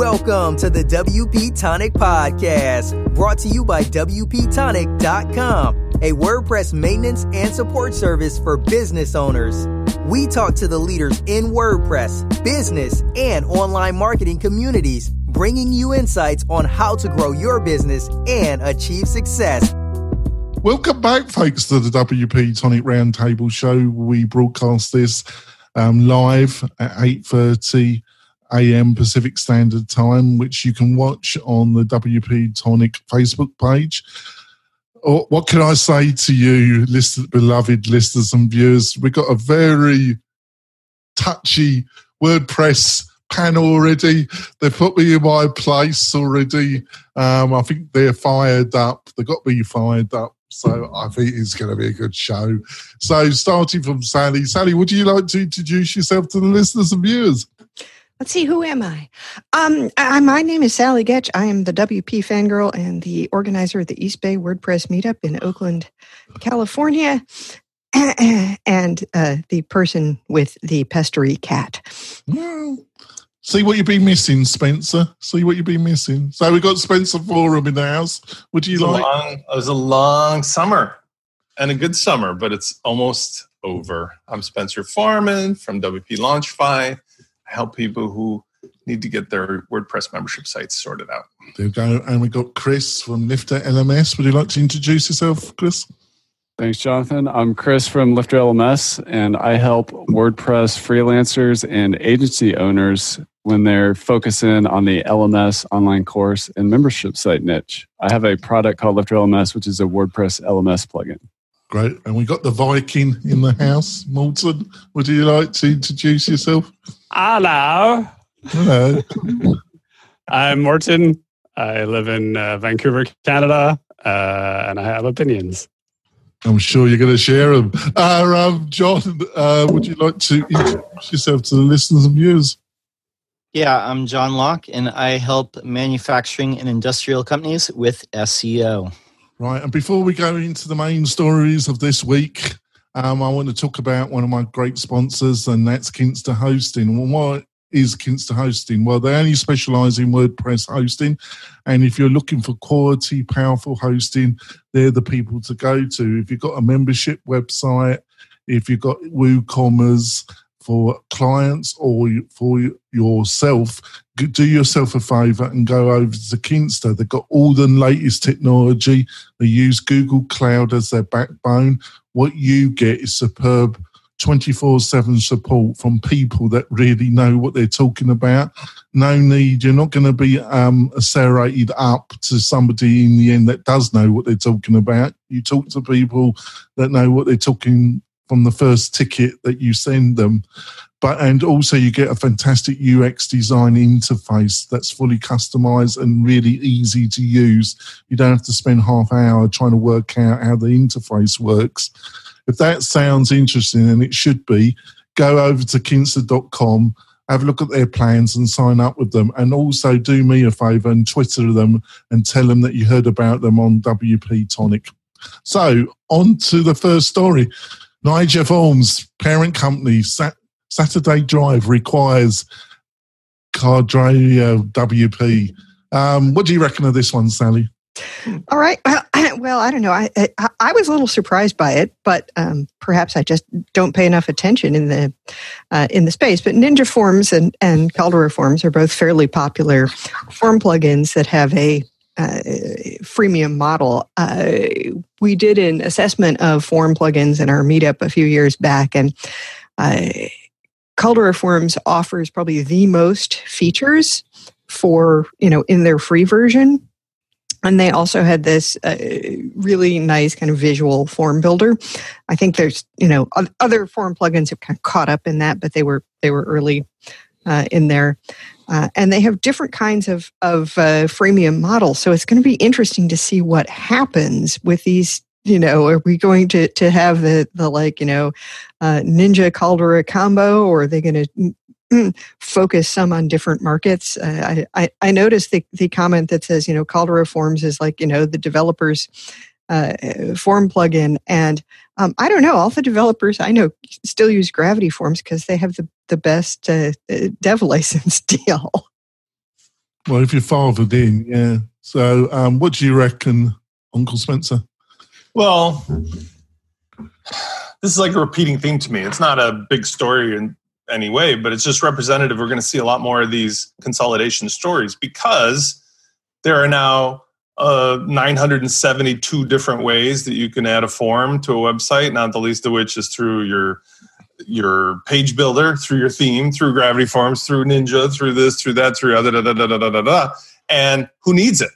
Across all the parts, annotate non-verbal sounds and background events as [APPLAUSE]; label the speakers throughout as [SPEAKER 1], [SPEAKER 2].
[SPEAKER 1] Welcome to the WP Tonic Podcast, brought to you by WPTonic.com, a WordPress maintenance and support service for business owners. We talk to the leaders in WordPress, business, and online marketing communities, bringing you insights on how to grow your business and achieve success.
[SPEAKER 2] Welcome back, folks, to the WP Tonic Roundtable Show. We broadcast this um, live at 8.30 a.m. Pacific Standard Time, which you can watch on the WP Tonic Facebook page. What can I say to you, beloved listeners and viewers? We've got a very touchy WordPress panel already. They've put me in my place already. Um, I think they're fired up. They've got me fired up. So I think it's going to be a good show. So starting from Sally. Sally, would you like to introduce yourself to the listeners and viewers?
[SPEAKER 3] Let's see, who am I? Um, I, my name is Sally Goetsch. I am the WP fangirl and the organizer of the East Bay WordPress meetup in Oakland, California, [CLEARS THROAT] and uh, the person with the pestery cat.
[SPEAKER 2] Well, see what you've been missing, Spencer. See what you've been missing. So we've got Spencer Forman in the house. Would you
[SPEAKER 4] it
[SPEAKER 2] like?
[SPEAKER 4] Long, it was a long summer and a good summer, but it's almost over. I'm Spencer Forman from WP Launchify help people who need to get their WordPress membership sites sorted out.
[SPEAKER 2] There we go. And we got Chris from Lifter LMS. Would you like to introduce yourself, Chris?
[SPEAKER 5] Thanks, Jonathan. I'm Chris from Lifter LMS, and I help WordPress freelancers and agency owners when they're focusing on the LMS online course and membership site niche. I have a product called Lifter LMS, which is a WordPress LMS plugin.
[SPEAKER 2] Great. And we got the Viking in the house. Morten, would you like to introduce yourself?
[SPEAKER 6] Hello.
[SPEAKER 2] Hello. [LAUGHS]
[SPEAKER 6] I'm Morten. I live in uh, Vancouver, Canada, uh, and I have opinions.
[SPEAKER 2] I'm sure you're going to share them. Uh, um, John, uh, would you like to introduce yourself to the listeners and viewers?
[SPEAKER 7] Yeah, I'm John Locke, and I help manufacturing and industrial companies with SEO.
[SPEAKER 2] Right, and before we go into the main stories of this week, um, I want to talk about one of my great sponsors, and that's Kinsta Hosting. Well, what is Kinsta Hosting? Well, they only specialize in WordPress hosting. And if you're looking for quality, powerful hosting, they're the people to go to. If you've got a membership website, if you've got WooCommerce for clients or for yourself, do yourself a favor and go over to Kinsta. They've got all the latest technology. They use Google Cloud as their backbone what you get is superb 24 7 support from people that really know what they're talking about. No need, you're not going to be um, accelerated up to somebody in the end that does know what they're talking about. You talk to people that know what they're talking from the first ticket that you send them. But and also you get a fantastic UX design interface that's fully customized and really easy to use. You don't have to spend half hour trying to work out how the interface works. If that sounds interesting, and it should be, go over to kinsta.com, have a look at their plans and sign up with them. And also do me a favor and Twitter them and tell them that you heard about them on WP Tonic. So, on to the first story. Ninja Forms, parent company, sat Saturday Drive requires Caldera WP. Um, what do you reckon of this one, Sally?
[SPEAKER 3] All right. Well, [CLEARS THROAT] well I don't know. I, I, I was a little surprised by it, but um, perhaps I just don't pay enough attention in the uh, in the space. But Ninja Forms and and Caldera Forms are both fairly popular form plugins that have a uh, freemium model. Uh, we did an assessment of form plugins in our meetup a few years back, and uh, Caldera Forms offers probably the most features for, you know, in their free version. And they also had this uh, really nice kind of visual form builder. I think there's, you know, other form plugins have kind of caught up in that, but they were they were early uh, in there. Uh, and they have different kinds of of uh, freemium models. So it's going to be interesting to see what happens with these you know, are we going to to have the the like you know, uh, Ninja Caldera combo, or are they going to focus some on different markets? Uh, I, I I noticed the the comment that says you know Caldera Forms is like you know the developers. Uh, form plugin and um, I don't know. All the developers I know still use Gravity Forms because they have the the best uh, uh dev [LAUGHS] license deal.
[SPEAKER 2] Well, if you're fathered in, yeah. So, um, what do you reckon, Uncle Spencer?
[SPEAKER 4] Well, this is like a repeating theme to me. It's not a big story in any way, but it's just representative. We're going to see a lot more of these consolidation stories because there are now uh, 972 different ways that you can add a form to a website, not the least of which is through your your page builder, through your theme, through Gravity Forms, through Ninja, through this, through that, through other da da da da da da da. And who needs it?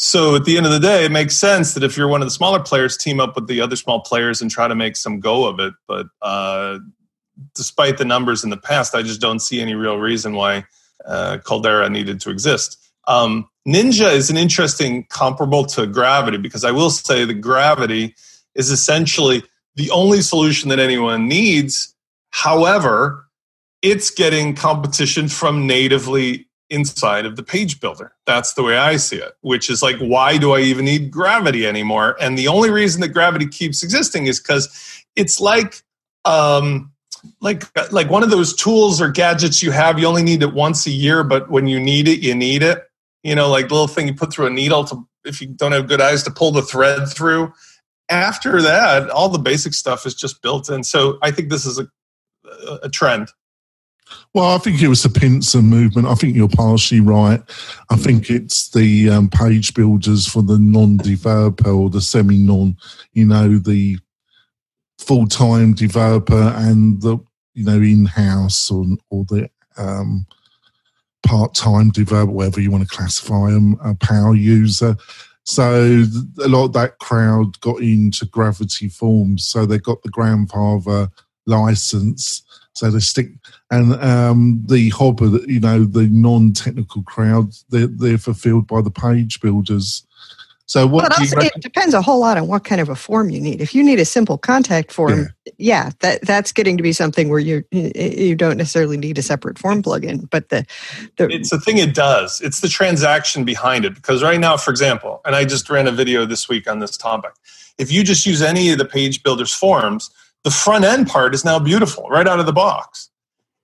[SPEAKER 4] So at the end of the day, it makes sense that if you're one of the smaller players, team up with the other small players and try to make some go of it. But uh, despite the numbers in the past, I just don't see any real reason why uh, Caldera needed to exist. Um, Ninja is an interesting comparable to Gravity because I will say that Gravity is essentially the only solution that anyone needs. However, it's getting competition from natively inside of the page builder. That's the way I see it, which is like, why do I even need gravity anymore? And the only reason that gravity keeps existing is because it's like, um, like like one of those tools or gadgets you have you only need it once a year but when you need it you need it you know like the little thing you put through a needle to if you don't have good eyes to pull the thread through after that all the basic stuff is just built in so i think this is a a trend
[SPEAKER 2] well, I think it was the pincer movement. I think you're partially right. I think it's the um, page builders for the non-developer or the semi-non, you know, the full-time developer and the, you know, in-house or, or the um, part-time developer, whatever you want to classify them, a power user. So a lot of that crowd got into Gravity Forms. So they got the grandfather license so they stick, and um, the hobber, you know, the non-technical crowd, they're, they're fulfilled by the page builders. So what?
[SPEAKER 3] But also, it depends a whole lot on what kind of a form you need. If you need a simple contact form, yeah, yeah that that's getting to be something where you you don't necessarily need a separate form plugin. But the, the
[SPEAKER 4] it's the thing it does. It's the transaction behind it. Because right now, for example, and I just ran a video this week on this topic. If you just use any of the page builders forms, the front end part is now beautiful right out of the box.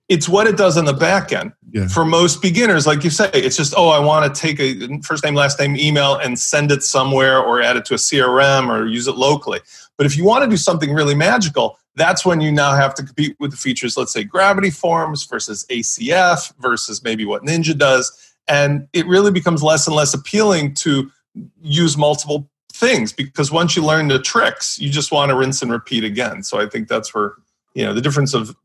[SPEAKER 4] It's what it does on the back end. Yeah. For most beginners, like you say, it's just, oh, I want to take a first name, last name email and send it somewhere or add it to a CRM or use it locally. But if you want to do something really magical, that's when you now have to compete with the features, let's say Gravity Forms versus ACF versus maybe what Ninja does. And it really becomes less and less appealing to use multiple things because once you learn the tricks, you just want to rinse and repeat again. So I think that's where you know the difference of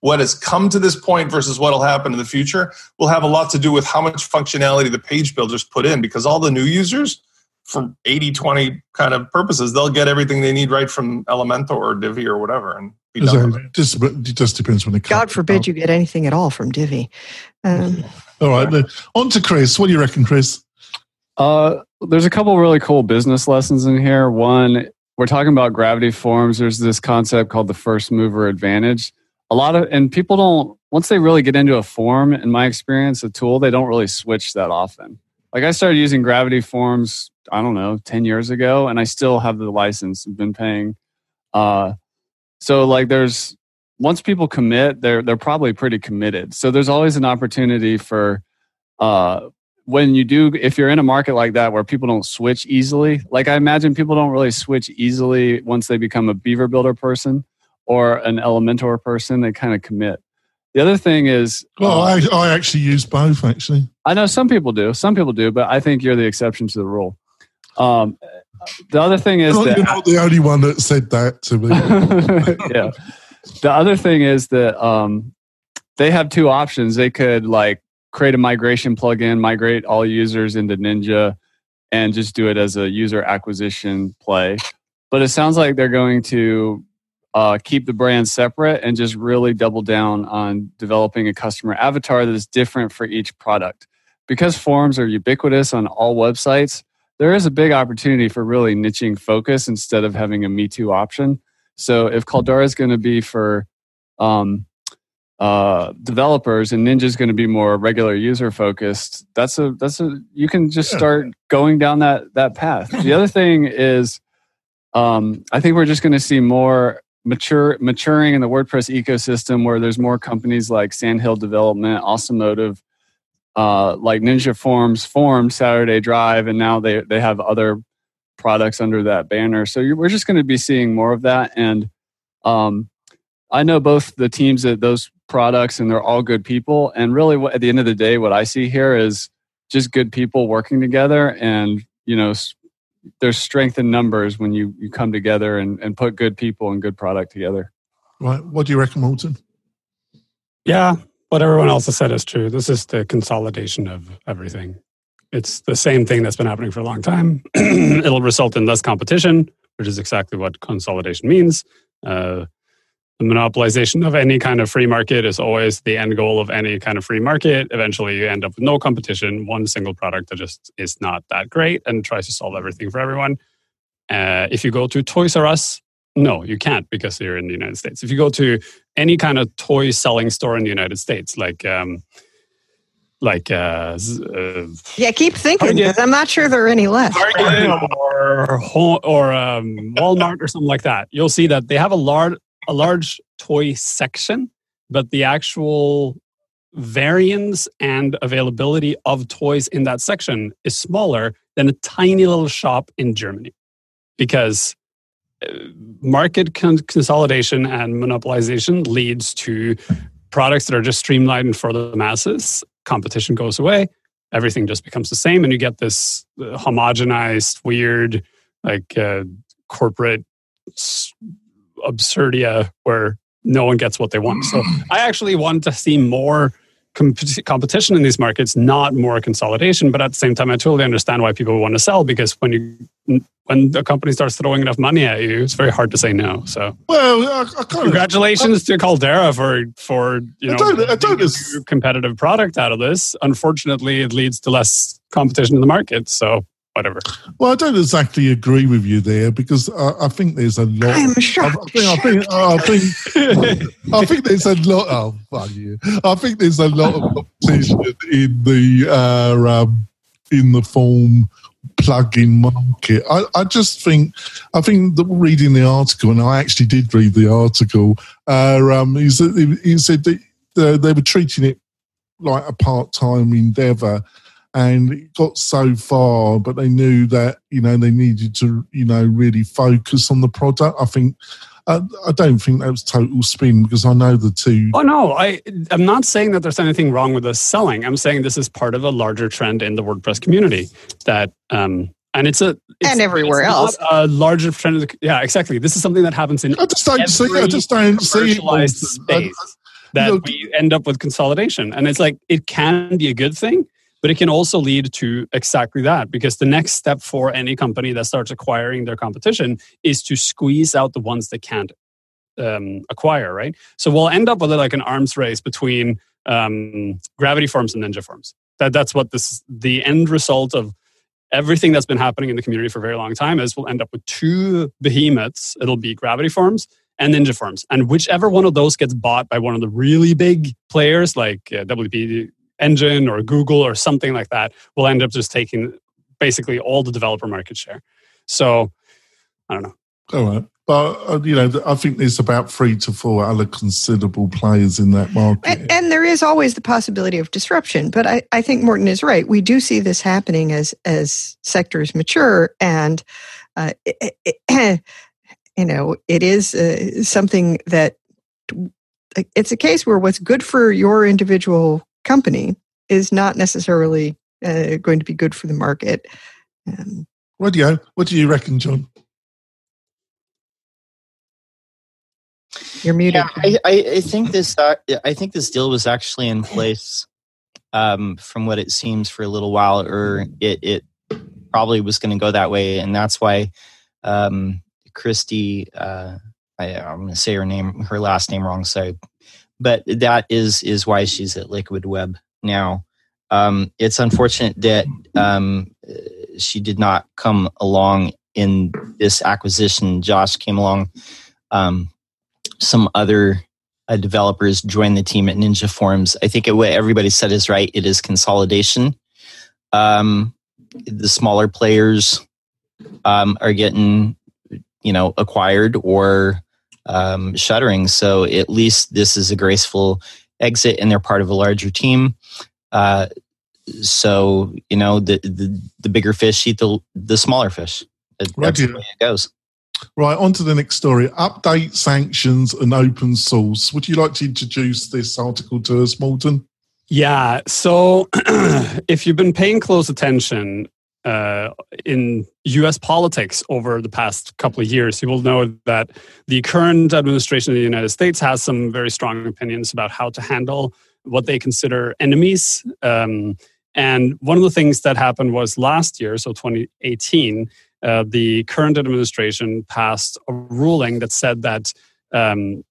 [SPEAKER 4] what has come to this point versus what will happen in the future will have a lot to do with how much functionality the page builders put in because all the new users for 80 20 kind of purposes they'll get everything they need right from elementor or divi or whatever and be done
[SPEAKER 2] it. Just, it just depends when it
[SPEAKER 3] comes god forbid you get anything at all from divi. Um, [LAUGHS]
[SPEAKER 2] all right on to chris. What do you reckon chris
[SPEAKER 5] uh, there's a couple really cool business lessons in here. One, we're talking about gravity forms. There's this concept called the first mover advantage. A lot of and people don't once they really get into a form. In my experience, a tool they don't really switch that often. Like I started using gravity forms. I don't know, ten years ago, and I still have the license. I've been paying. Uh, so like there's once people commit, they're they're probably pretty committed. So there's always an opportunity for uh, when you do if you're in a market like that where people don't switch easily like i imagine people don't really switch easily once they become a beaver builder person or an elementor person they kind of commit. The other thing is
[SPEAKER 2] well uh, I, I actually use both actually.
[SPEAKER 5] I know some people do some people do but i think you're the exception to the rule. Um, the other thing is
[SPEAKER 2] you're
[SPEAKER 5] that
[SPEAKER 2] you're not the only one that said that to me. [LAUGHS]
[SPEAKER 5] Yeah. The other thing is that um, they have two options. They could like create a migration plugin, migrate all users into Ninja, and just do it as a user acquisition play. But it sounds like they're going to uh, keep the brand separate and just really double down on developing a customer avatar that is different for each product. Because forms are ubiquitous on all websites, there is a big opportunity for really niching focus instead of having a Me Too option. So if Caldera is going to be for um, uh, developers and Ninja is going to be more regular user focused, that's a that's a you can just start going down that that path. The other [LAUGHS] thing is, um, I think we're just going to see more mature maturing in the WordPress ecosystem where there's more companies like Sandhill Development, Awesomotive, uh, like Ninja Forms formed Saturday Drive, and now they they have other products under that banner. So we're just going to be seeing more of that. And um, I know both the teams at those products, and they're all good people. And really, what, at the end of the day, what I see here is just good people working together. And you know, there's strength in numbers when you you come together and, and put good people and good product together.
[SPEAKER 2] Right. What do you reckon, Morten?
[SPEAKER 6] Yeah, what everyone else has said is true. This is the consolidation of everything. It's the same thing that's been happening for a long time. [CLEARS THROAT] It'll result in less competition, which is exactly what consolidation means. Uh, the monopolization of any kind of free market is always the end goal of any kind of free market. Eventually, you end up with no competition, one single product that just is not that great and tries to solve everything for everyone. Uh, if you go to Toys R Us, no, you can't because you're in the United States. If you go to any kind of toy selling store in the United States, like um, like uh, uh,
[SPEAKER 3] yeah, keep thinking because I'm not sure there are any left.
[SPEAKER 6] or or um, Walmart or something like that. You'll see that they have a large a large toy section, but the actual variance and availability of toys in that section is smaller than a tiny little shop in Germany. Because uh, market consolidation and monopolization leads to products that are just streamlined for the masses competition goes away everything just becomes the same and you get this uh, homogenized weird like uh, corporate absurdia where no one gets what they want so i actually want to see more competition in these markets, not more consolidation. But at the same time, I totally understand why people want to sell because when you when the company starts throwing enough money at you, it's very hard to say no. So,
[SPEAKER 2] well, I, I
[SPEAKER 6] congratulations of, to Caldera for for you know I don't, I don't competitive product out of this. Unfortunately, it leads to less competition in the market. So whatever.
[SPEAKER 2] Well, I don't exactly agree with you there because I, I think there's a lot.
[SPEAKER 3] I'm shocked.
[SPEAKER 2] I think, I think, I think, I think there's a lot. Oh, fuck you! I think there's a lot of competition in the uh, um, in the form plug-in market. I, I just think I think that reading the article, and I actually did read the article. Uh, um, he said, he said that uh, they were treating it like a part-time endeavour and it got so far, but they knew that you know they needed to you know really focus on the product. I think I, I don't think that was total spin because I know the two.
[SPEAKER 6] Oh no, I I'm not saying that there's anything wrong with us selling. I'm saying this is part of a larger trend in the WordPress community that um and it's a it's,
[SPEAKER 3] and everywhere
[SPEAKER 6] it's
[SPEAKER 3] else
[SPEAKER 6] a larger trend. The, yeah, exactly. This is something that happens in
[SPEAKER 2] I just don't see. I just don't see
[SPEAKER 6] it. Space. that you know, we end up with consolidation, and it's like it can be a good thing but it can also lead to exactly that because the next step for any company that starts acquiring their competition is to squeeze out the ones that can't um, acquire, right? So we'll end up with like an arms race between um, gravity forms and ninja forms. That that's what this the end result of everything that's been happening in the community for a very long time is we'll end up with two behemoths. It'll be gravity forms and ninja forms, and whichever one of those gets bought by one of the really big players like uh, WP engine or Google or something like that will end up just taking basically all the developer market share. So I don't know.
[SPEAKER 2] All right. But uh, you know, I think there's about three to four other considerable players in that market,
[SPEAKER 3] and, and, there is always the possibility of disruption. But I, I think Morten is right. We do see this happening as as sectors mature, and uh, it, [CLEARS THROAT] it, you know, it is uh, something that it's a case where what's good for your individual company is not necessarily uh, going to be good for the market.
[SPEAKER 2] Um, what do you what do you reckon, John?
[SPEAKER 3] You're muted.
[SPEAKER 7] Yeah, I, I, think this uh, I think this deal was actually in place um, from what it seems for a little while, or it, it probably was going to go that way, and that's why um, Christy. Uh, I, am going to say her name, her last name wrong, so but that is is why she's at Liquid Web now. Um, it's unfortunate that um, she did not come along in this acquisition. Josh came along. Um, some other uh, developers joined the team at Ninja Forms. I think it, what everybody said is right. It is consolidation. Um, the smaller players um, are getting, you know, acquired or um, shuttering. So at least this is a graceful exit and they're part of a larger team. Uh, so you know the, the, the bigger fish eat the the smaller fish. That's right, the way it goes.
[SPEAKER 2] Right, on to the next story. Update sanctions and open source. Would you like to introduce this article to us, Morten?
[SPEAKER 6] Yeah. So, [CLEARS THROAT] if you've been paying close attention uh, in US politics over the past couple of years, you will know that the current administration of the United States has some very strong opinions about how to handle what they consider enemies. Um, and one of the things that happened was last year, so 2018, uh, the current administration passed a ruling that said that um,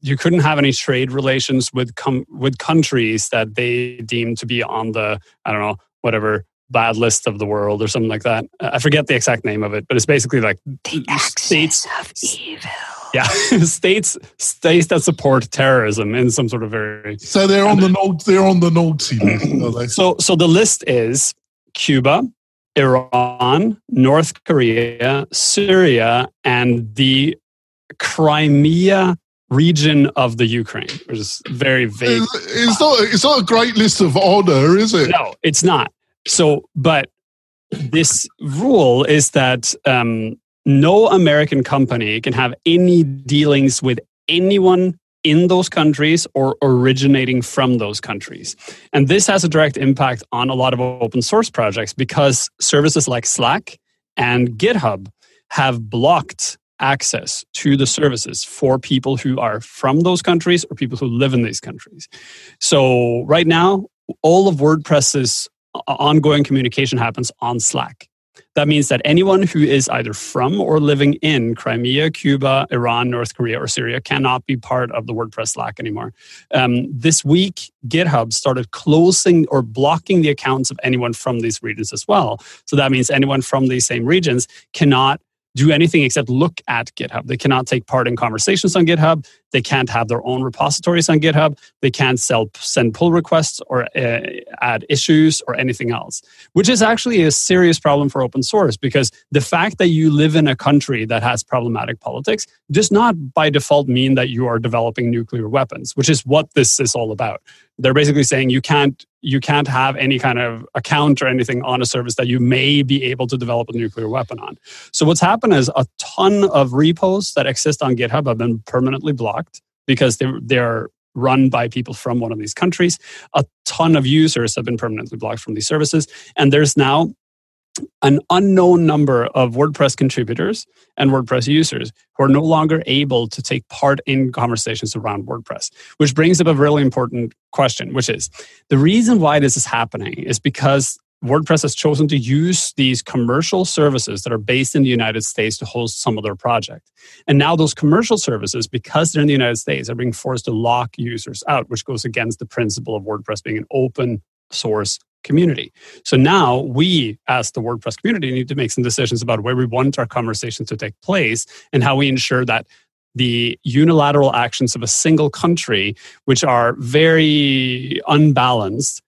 [SPEAKER 6] you couldn't have any trade relations with com- with countries that they deemed to be on the I don't know whatever bad list of the world or something like that. I forget the exact name of it, but it's basically like
[SPEAKER 3] the states of evil.
[SPEAKER 6] Yeah, [LAUGHS] states states that support terrorism in some sort of very.
[SPEAKER 2] So they're on the no, they're on the naughty list.
[SPEAKER 6] So so the list is Cuba, Iran, North Korea, Syria, and the Crimea region of the Ukraine, which is very vague.
[SPEAKER 2] It's, it's not. It's not a great list of honor, is it?
[SPEAKER 6] No, it's not. So, but this rule is that um, no American company can have any dealings with anyone in those countries or originating from those countries. And this has a direct impact on a lot of open source projects because services like Slack and GitHub have blocked access to the services for people who are from those countries or people who live in these countries. So, right now, all of WordPress's ongoing communication happens on Slack. That means that anyone who is either from or living in Crimea, Cuba, Iran, North Korea, or Syria cannot be part of the WordPress Slack anymore. Um, this week, GitHub started closing or blocking the accounts of anyone from these regions as well. So that means anyone from these same regions cannot do anything except look at GitHub. They cannot take part in conversations on GitHub. They can't have their own repositories on GitHub. They can't sell, send pull requests or uh, add issues or anything else, which is actually a serious problem for open source because the fact that you live in a country that has problematic politics does not by default mean that you are developing nuclear weapons, which is what this is all about. They're basically saying you can't you can't have any kind of account or anything on a service that you may be able to develop a nuclear weapon on. So what's happened is a ton of repos that exist on GitHub have been permanently blocked because they they're run by people from one of these countries. A ton of users have been permanently blocked from these services, and there's now an unknown number of WordPress contributors and WordPress users who are no longer able to take part in conversations around WordPress, which brings up a really important question, which is the reason why this is happening is because WordPress has chosen to use these commercial services that are based in the United States to host some of their project. And now those commercial services, because they're in the United States, are being forced to lock users out, which goes against the principle of WordPress being an open source community. So now we, as the WordPress community, need to make some decisions about where we want our conversation to take place and how we ensure that the unilateral actions of a single country, which are very unbalanced,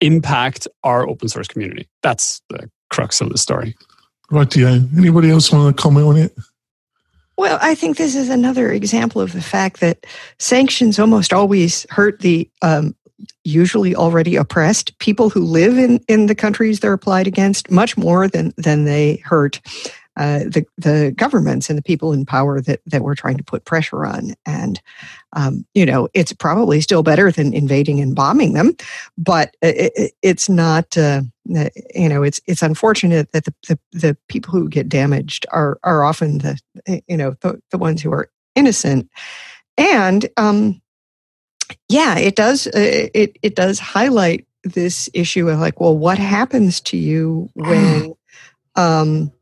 [SPEAKER 6] impact our open source community. That's the crux of the story.
[SPEAKER 2] Right, yeah. Anybody else want to comment on it?
[SPEAKER 3] Well, I think this is another example of the fact that sanctions almost always hurt the um, usually already oppressed people who live in, in the countries they're applied against much more than, than they hurt uh, the, the governments and the people in power that, that we're trying to put pressure on. And, um, you know, it's probably still better than invading and bombing them, but it, it's not, uh, you know, it's, it's unfortunate that the, the, the, people who get damaged are, are often the, you know, the, the ones who are innocent. And, um, yeah, it does. Uh, it it does highlight this issue of like, well, what happens to you when, [SIGHS] um,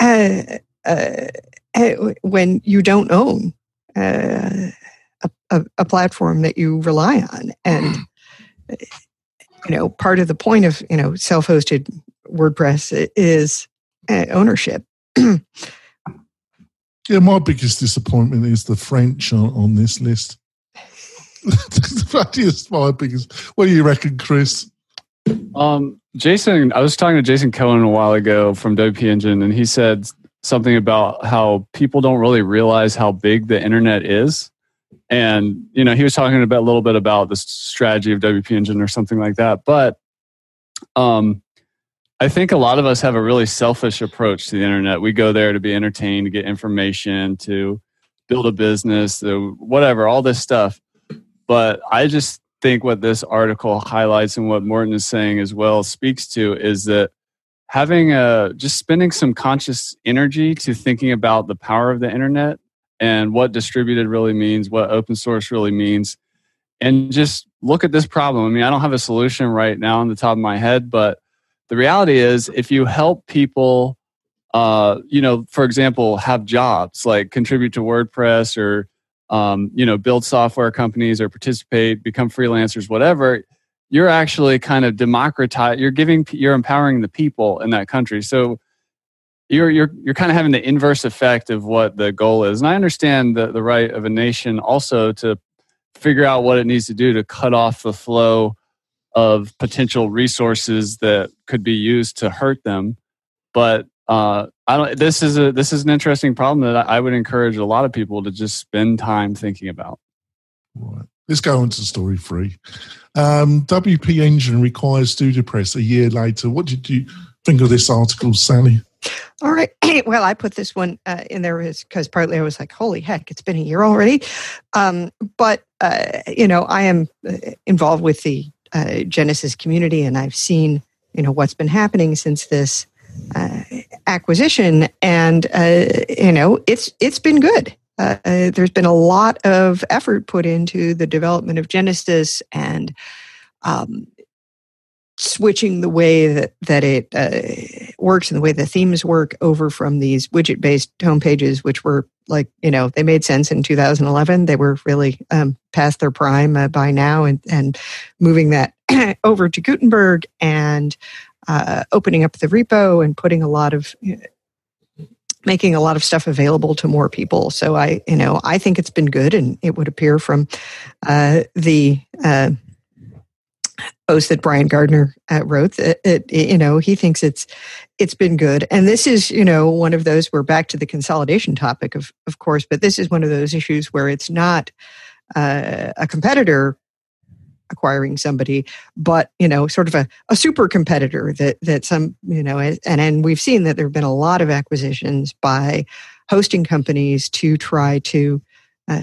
[SPEAKER 3] uh, uh, uh when you don't own uh, a, a, a, platform that you rely on, and you know, part of the point of you know self-hosted WordPress is uh, ownership. [CLEARS THROAT]
[SPEAKER 2] yeah, my biggest disappointment is the French on, on this list. Funniest my biggest. What do you reckon, Chris?
[SPEAKER 5] Um, Jason, I was talking to Jason Cohen a while ago from WP Engine, and he said something about how people don't really realize how big the internet is. and you know he was talking about a little bit about the strategy of WP Engine or something like that. But um, I think a lot of us have a really selfish approach to the internet. We go there to be entertained, to get information, to build a business, to whatever, all this stuff. But I just think what this article highlights and what Morten is saying as well speaks to is that having a just spending some conscious energy to thinking about the power of the internet and what distributed really means, what open source really means, and just look at this problem. I mean, I don't have a solution right now on the top of my head, but the reality is if you help people uh, you know, for example, have jobs like contribute to WordPress or um, you know, build software companies or participate, become freelancers, whatever, you're actually kind of democratize. You're giving, you're empowering the people in that country. So you're you're you're kind of having the inverse effect of what the goal is. And I understand the the right of a nation also to figure out what it needs to do to cut off the flow of potential resources that could be used to hurt them. But uh, I don't. This is a this is an interesting problem that I would encourage a lot of people to just spend time thinking about.
[SPEAKER 2] Right. Let's go on to story three. Um, WP Engine requires StudioPress a year later. What did you think of this article, Sally?
[SPEAKER 3] All right. [CLEARS THROAT] Well, I put this one uh, in there because partly I was like, holy heck, it's been a year already. Um, but, uh, you know, I am uh, involved with the uh, Genesis community and I've seen, you know, what's been happening since this uh, acquisition. And, uh, you know, it's, it's been good. there's been a lot of effort put into the development of Genesis and um, switching the way that that it uh, works and the way the themes work over from these widget based home pages, which were like you know they made sense in 2011. They were really um, past their prime uh, by now, and and moving that [CLEARS THROAT] over to Gutenberg and uh, opening up the repo and putting a lot of making a lot of stuff available to more people. So I, you know, I think it's been good, and it would appear from uh, the uh, post that Brian Gardner uh, wrote that it, you know he thinks it's it's been good, and this is you know one of those we're back to the consolidation topic of of course, but this is one of those issues where it's not uh, a competitor acquiring somebody, but you know, sort of a, a super competitor that that some you know, and and we've seen that there have been a lot of acquisitions by hosting companies to try to uh,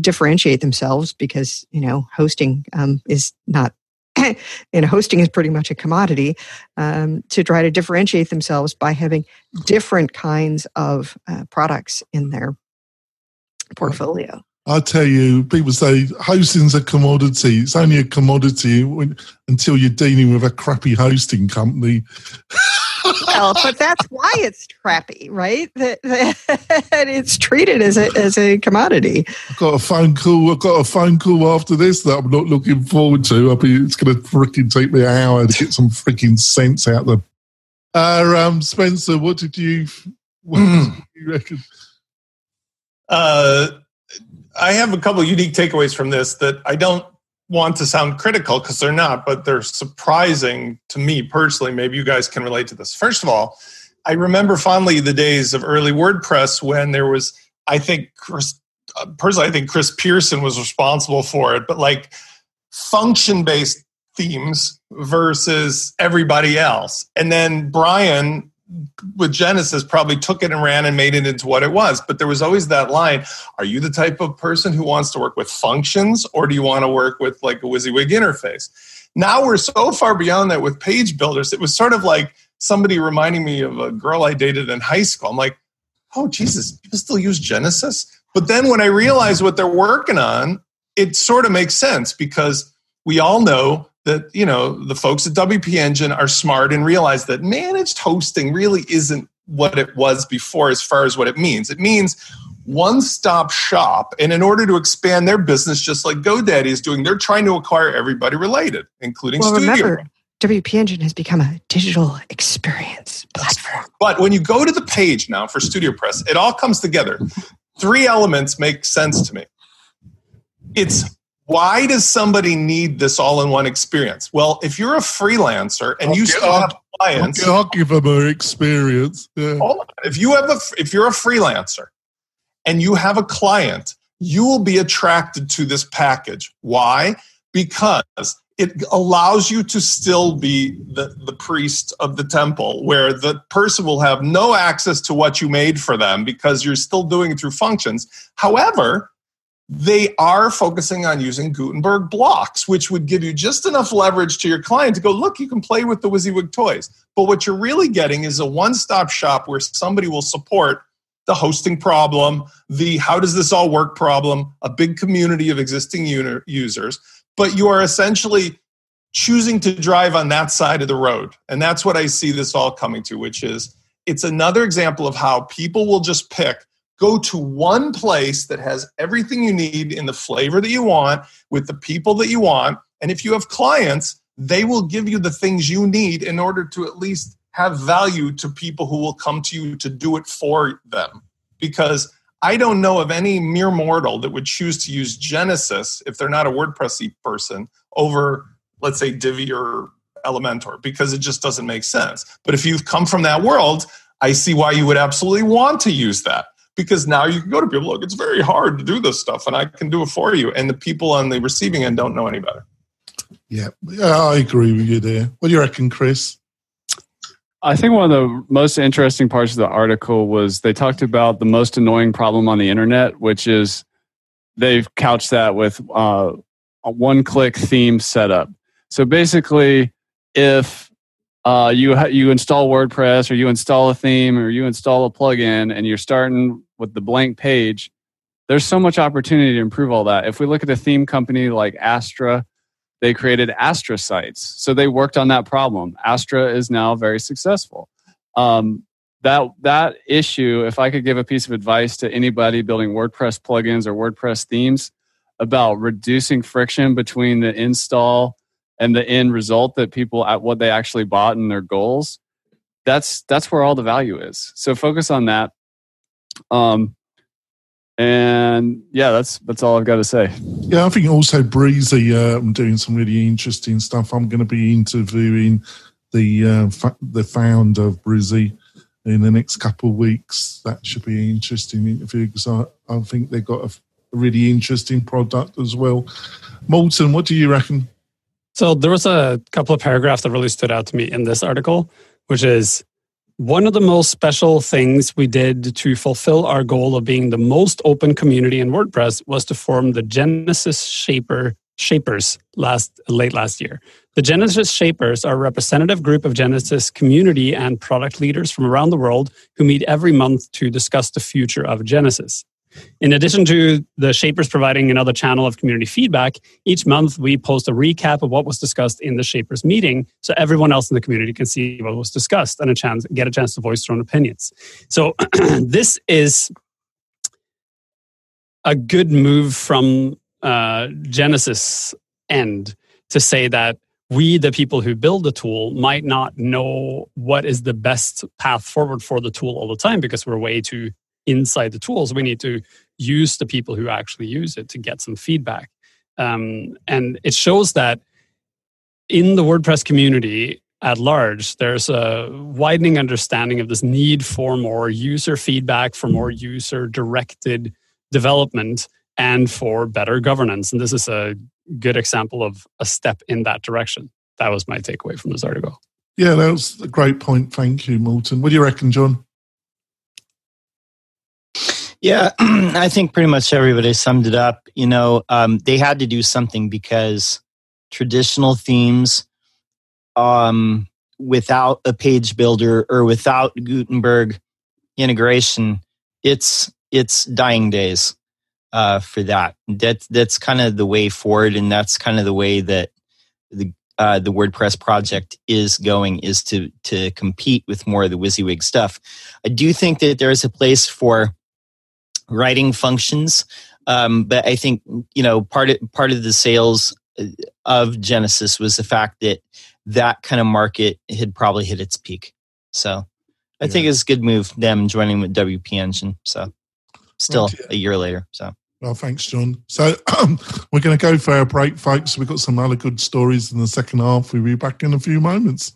[SPEAKER 3] differentiate themselves because you know hosting um, is not [CLEARS THROAT] and hosting is pretty much a commodity um, to try to differentiate themselves by having different kinds of uh, products in their portfolio.
[SPEAKER 2] I tell you, people say hosting's a commodity. It's only a commodity when, until you're dealing with a crappy hosting company.
[SPEAKER 3] well, but that's why it's crappy, right? That, that it's treated as a as a commodity.
[SPEAKER 2] I've got a phone call. I've got a phone call after this that I'm not looking forward to. I mean, it's going to freaking take me an hour to get some freaking sense out of them. Uh, um, Spencer, what did you what did you reckon?
[SPEAKER 4] Uh, I have a couple unique takeaways from this that I don't want to sound critical because they're not, but they're surprising to me personally. Maybe you guys can relate to this. First of all, I remember fondly the days of early WordPress when there was, I think, Chris, uh, personally, I think Chris Pearson was responsible for it, but like function based themes versus everybody else. And then Brian with Genesis probably took it and ran and made it into what it was. But there was always that line Are you the type of person who wants to work with functions or do you want to work with like a WYSIWYG interface? Now we're so far beyond that with page builders. It was sort of like somebody reminding me of a girl I dated in high school. I'm like, oh, Jesus, people still use Genesis? But then when I realize what they're working on, it sort of makes sense because we all know that you know the folks at WP Engine are smart and realize that managed hosting really isn't what it was before as far as what it means. It means one stop shop. And in order to expand their business, just like GoDaddy is doing, they're trying to acquire everybody related, including well, Studio. Remember,
[SPEAKER 3] WP Engine has become a digital experience platform.
[SPEAKER 4] But when you go to the page now for StudioPress, it all comes together. Three elements make sense to me. It's why does somebody need this all-in-one experience? Well, if you're a freelancer and I'll you still have clients,
[SPEAKER 2] I'll, I'll give them an experience. Yeah.
[SPEAKER 4] If you have a, if you're a freelancer and you have a client you will be attracted to this package. Why? Because it allows you to still be the, the priest of the temple where the person will have no access to what you made for them because you're still doing it through functions. However, they are focusing on using Gutenberg blocks, which would give you just enough leverage to your client to go, look, you can play with the WYSIWYG toys. But what you're really getting is a one stop shop where somebody will support the hosting problem, the how does this all work problem, a big community of existing users but you are essentially choosing to drive on that side of the road. And that's what I see this all coming to, which is it's another example of how people will just pick go to one place that has everything you need in the flavor that you want with the people that you want and if you have clients they will give you the things you need in order to at least have value to people who will come to you to do it for them because I don't know of any mere mortal that would choose to use Genesis if they're not a WordPressy person over, let's say, Divi or Elementor because it just doesn't make sense. But if you've come from that world, I see why you would absolutely want to use that because now you can go to people, look, it's very hard to do this stuff and I can do it for you. And the people on the receiving end don't know any better.
[SPEAKER 2] Yeah, I agree with you there. What do you reckon, Chris?
[SPEAKER 5] I think one of the most interesting parts of the article was they talked about the most annoying problem on the internet, which is they've couched that with uh, a one click theme setup. So basically, if uh, you ha- you install WordPress or you install a theme or you install a plugin and you're starting with the blank page, there's so much opportunity to improve all that. If we look at a theme company like Astra, they created Astra sites. So they worked on that problem. Astra is now very successful. Um, that that issue, if I could give a piece of advice to anybody building WordPress plugins or WordPress themes about reducing friction between the install and the end result that people at what they actually bought and their goals, that's that's where all the value is. So focus on that. Um, and yeah, that's that's all I've got to say.
[SPEAKER 2] Yeah, I think also Brizy uh, I'm doing some really interesting stuff. I'm going to be interviewing the uh, fa- the founder of Brizy in the next couple of weeks. That should be an interesting interview because I, I think they've got a really interesting product as well. Morten, what do you reckon?
[SPEAKER 6] So there was a couple of paragraphs that really stood out to me in this article, which is one of the most special things we did to fulfill our goal of being the most open community in WordPress was to form the Genesis Shaper Shapers last late last year. The Genesis Shapers are a representative group of Genesis community and product leaders from around the world who meet every month to discuss the future of Genesis. In addition to the Shapers providing another channel of community feedback, each month we post a recap of what was discussed in the Shapers meeting so everyone else in the community can see what was discussed and a chance get a chance to voice their own opinions. So [CLEARS THROAT] this is a good move from uh, Genesis end to say that we, the people who build the tool, might not know what is the best path forward for the tool all the time because we're way too inside the tools. We need to use the people who actually use it to get some feedback. Um, and it shows that in the WordPress community at large, there's a widening understanding of this need for more user feedback, for more user directed development, and for better governance. And this is a good example of a step in that direction. That was my takeaway from this article.
[SPEAKER 2] Yeah, that was a great point. Thank you, Morten. What do you reckon, John?
[SPEAKER 7] Yeah, [CLEARS THROAT] I think pretty much everybody summed it up. You know, um, they had to do something because traditional themes, um, without a page builder or without Gutenberg integration, it's it's dying days uh, for that. That's that's kind of the way forward, and that's kind of the way that the uh, the WordPress project is going is to to compete with more of the WYSIWYG stuff. I do think that there is a place for writing functions. Um, but I think you know part of part of the sales of Genesis was the fact that that kind of market had probably hit its peak. So I yeah. think it's a good move them joining with WP Engine. So still okay. a year later. So.
[SPEAKER 2] Well, thanks, John. So [CLEARS THROAT] we're going to go for a break, folks. We've got some other good stories in the second half. We'll be back in a few moments.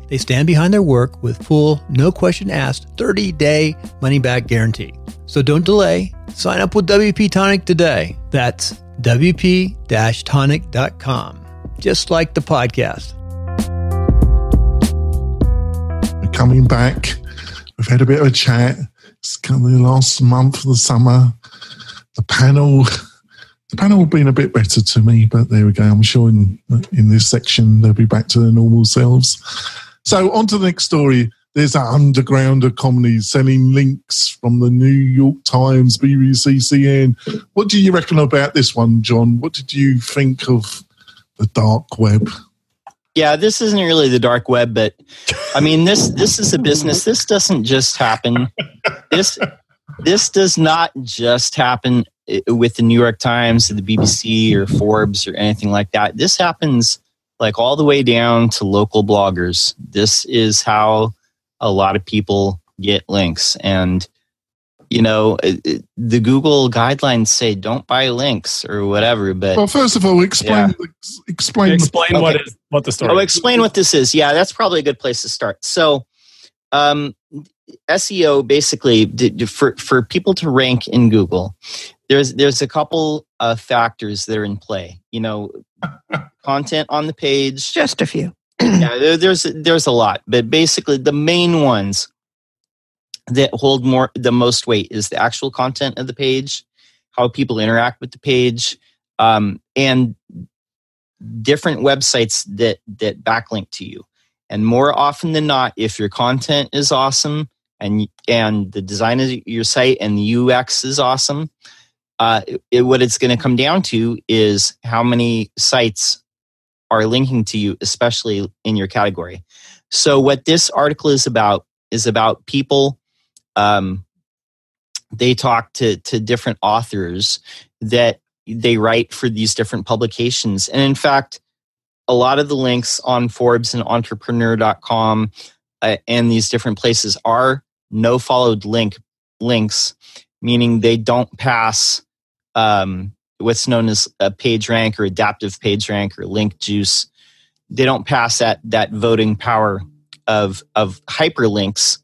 [SPEAKER 8] They stand behind their work with full, no question asked, 30 day money back guarantee. So don't delay. Sign up with WP Tonic today. That's WP tonic.com, just like the podcast.
[SPEAKER 2] We're coming back. We've had a bit of a chat. It's kind of the last month of the summer. The panel the panel have been a bit better to me, but there we go. I'm sure in in this section they'll be back to their normal selves. So on to the next story. There's that underground comedy selling links from the New York Times, BBC, CNN. What do you reckon about this one, John? What did you think of the dark web?
[SPEAKER 7] Yeah, this isn't really the dark web, but I mean this this is a business. This doesn't just happen. This this does not just happen eh, with the New York Times or the BBC or Forbes or anything like that. This happens like all the way down to local bloggers. This is how a lot of people get links. And, you know, the Google guidelines say don't buy links or whatever. But
[SPEAKER 2] well, first of all, explain
[SPEAKER 6] yeah. explain explain the, what okay. is what the story.
[SPEAKER 7] Oh, explain what this is. Yeah, that's probably a good place to start. So, um, SEO basically for for people to rank in Google, there's there's a couple of factors that are in play. You know, [LAUGHS] content on the page.
[SPEAKER 3] Just a few.
[SPEAKER 7] yeah, there, there's there's a lot, but basically the main ones that hold more the most weight is the actual content of the page, how people interact with the page, um, and different websites that that backlink to you. And more often than not, if your content is awesome and and the design of your site and the UX is awesome, uh, it, what it's going to come down to is how many sites are linking to you, especially in your category. So, what this article is about is about people. Um, they talk to to different authors that they write for these different publications, and in fact, a lot of the links on Forbes and Entrepreneur.com uh, and these different places are no followed link links, meaning they don't pass um, what's known as a page rank or adaptive page rank or link juice. They don't pass that that voting power of of hyperlinks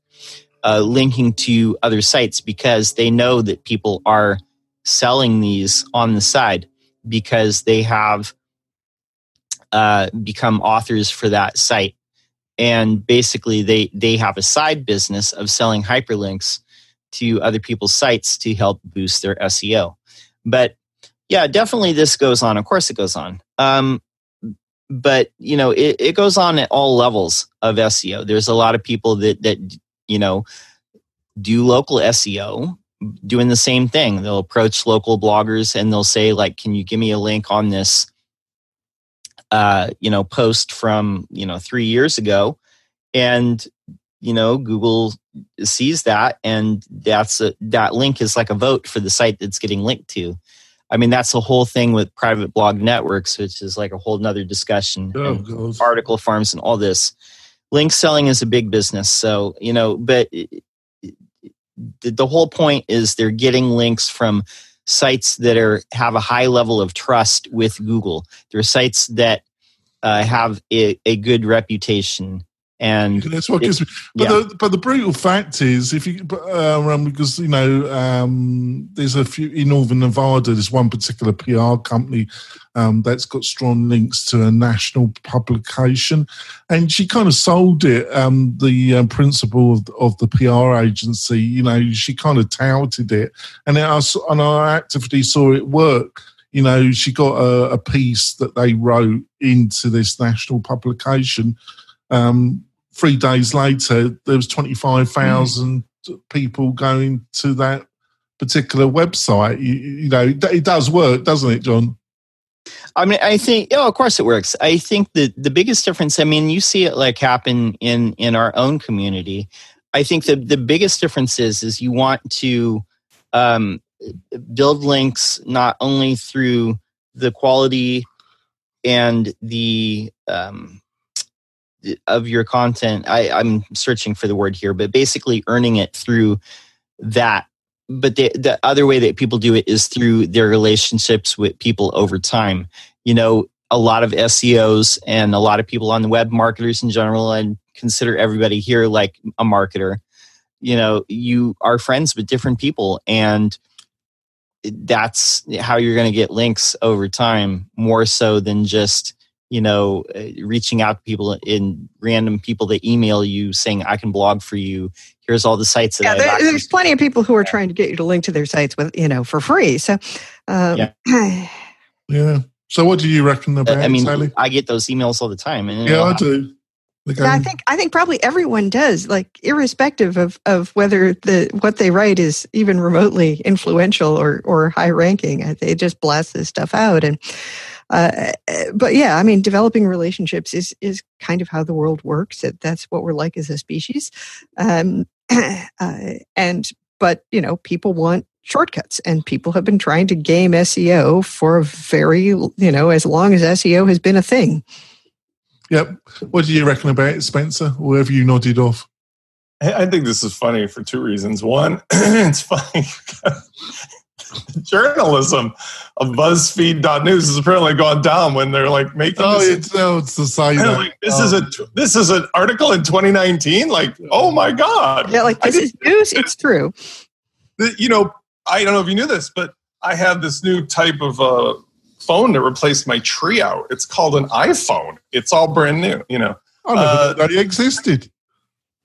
[SPEAKER 7] uh, linking to other sites because they know that people are selling these on the side because they have uh, become authors for that site and basically they they have a side business of selling hyperlinks to other people's sites to help boost their SEO. But yeah, definitely this goes on. Of course, it goes on. Um, but you know, it, it goes on at all levels of SEO. There's a lot of people that that you know do local SEO, doing the same thing. They'll approach local bloggers and they'll say, like, "Can you give me a link on this?" Uh, you know, post from you know three years ago, and you know google sees that and that's a, that link is like a vote for the site that's getting linked to. I mean that's the whole thing with private blog networks which is like a whole nother discussion oh, article farms and all this. Link selling is a big business so you know but the whole point is they're getting links from sites that are have a high level of trust with google. There are sites that uh, have a, a good reputation and
[SPEAKER 2] that's what gives me. But, yeah. the, but the brutal fact is, if you uh, um, because you know um, there's a few in Northern Nevada. There's one particular PR company um, that's got strong links to a national publication, and she kind of sold it. Um, the um, principal of, of, the PR agency, you know, she kind of touted it, and I and I actively saw it work you know, she got a, a, piece that they wrote into this national publication um, three days later, there was 25,000 mm. people going to that particular website. You, you, know, it, it does work, doesn't it, John?
[SPEAKER 7] I mean, I think, oh, of course it works. I think that the biggest difference, I mean, you see it like happen in, in our own community. I think the, the biggest difference is, is you want to, um, build links not only through the quality and the um, of your content. I, I'm searching for the word here, but basically earning it through that. But the, the other way that people do it is through their relationships with people over time. You know, a lot of SEOs and a lot of people on the web, marketers in general, and consider everybody here like a marketer. You know, you are friends with different people, and that's how you're going to get links over time more so than just you know uh, reaching out to people in random people that email you saying i can blog for you here's all the sites that
[SPEAKER 3] yeah, there, there's plenty of people who are trying to get you to link to their sites with you know for free so um,
[SPEAKER 2] yeah. [SIGHS] yeah so what do you reckon about
[SPEAKER 7] i mean
[SPEAKER 2] Sally?
[SPEAKER 7] i get those emails all the time and
[SPEAKER 2] yeah i do
[SPEAKER 3] yeah, I think I think probably everyone does, like irrespective of, of whether the what they write is even remotely influential or or high ranking. Uh, they just blast this stuff out, and uh, but yeah, I mean, developing relationships is is kind of how the world works. That's what we're like as a species, um, [CLEARS THROAT] uh, and but you know, people want shortcuts and people have been trying to game SEO for a very you know as long as SEO has been a thing.
[SPEAKER 2] Yep. What do you reckon about it, Spencer? Whoever you nodded off.
[SPEAKER 4] I think this is funny for two reasons. One, [CLEARS THROAT] it's funny. [LAUGHS] [LAUGHS] journalism of BuzzFeed.news has apparently gone down when they're like making.
[SPEAKER 2] Oh, this, it's no, it's the site.
[SPEAKER 4] Like, this um, is a this is an article in 2019. Like, oh my god!
[SPEAKER 3] Yeah, like this is news. It's true.
[SPEAKER 4] You know, I don't know if you knew this, but I have this new type of uh, phone to replace my Treo. It's called an iPhone. It's all brand new, you know.
[SPEAKER 2] Oh, no, uh, that existed.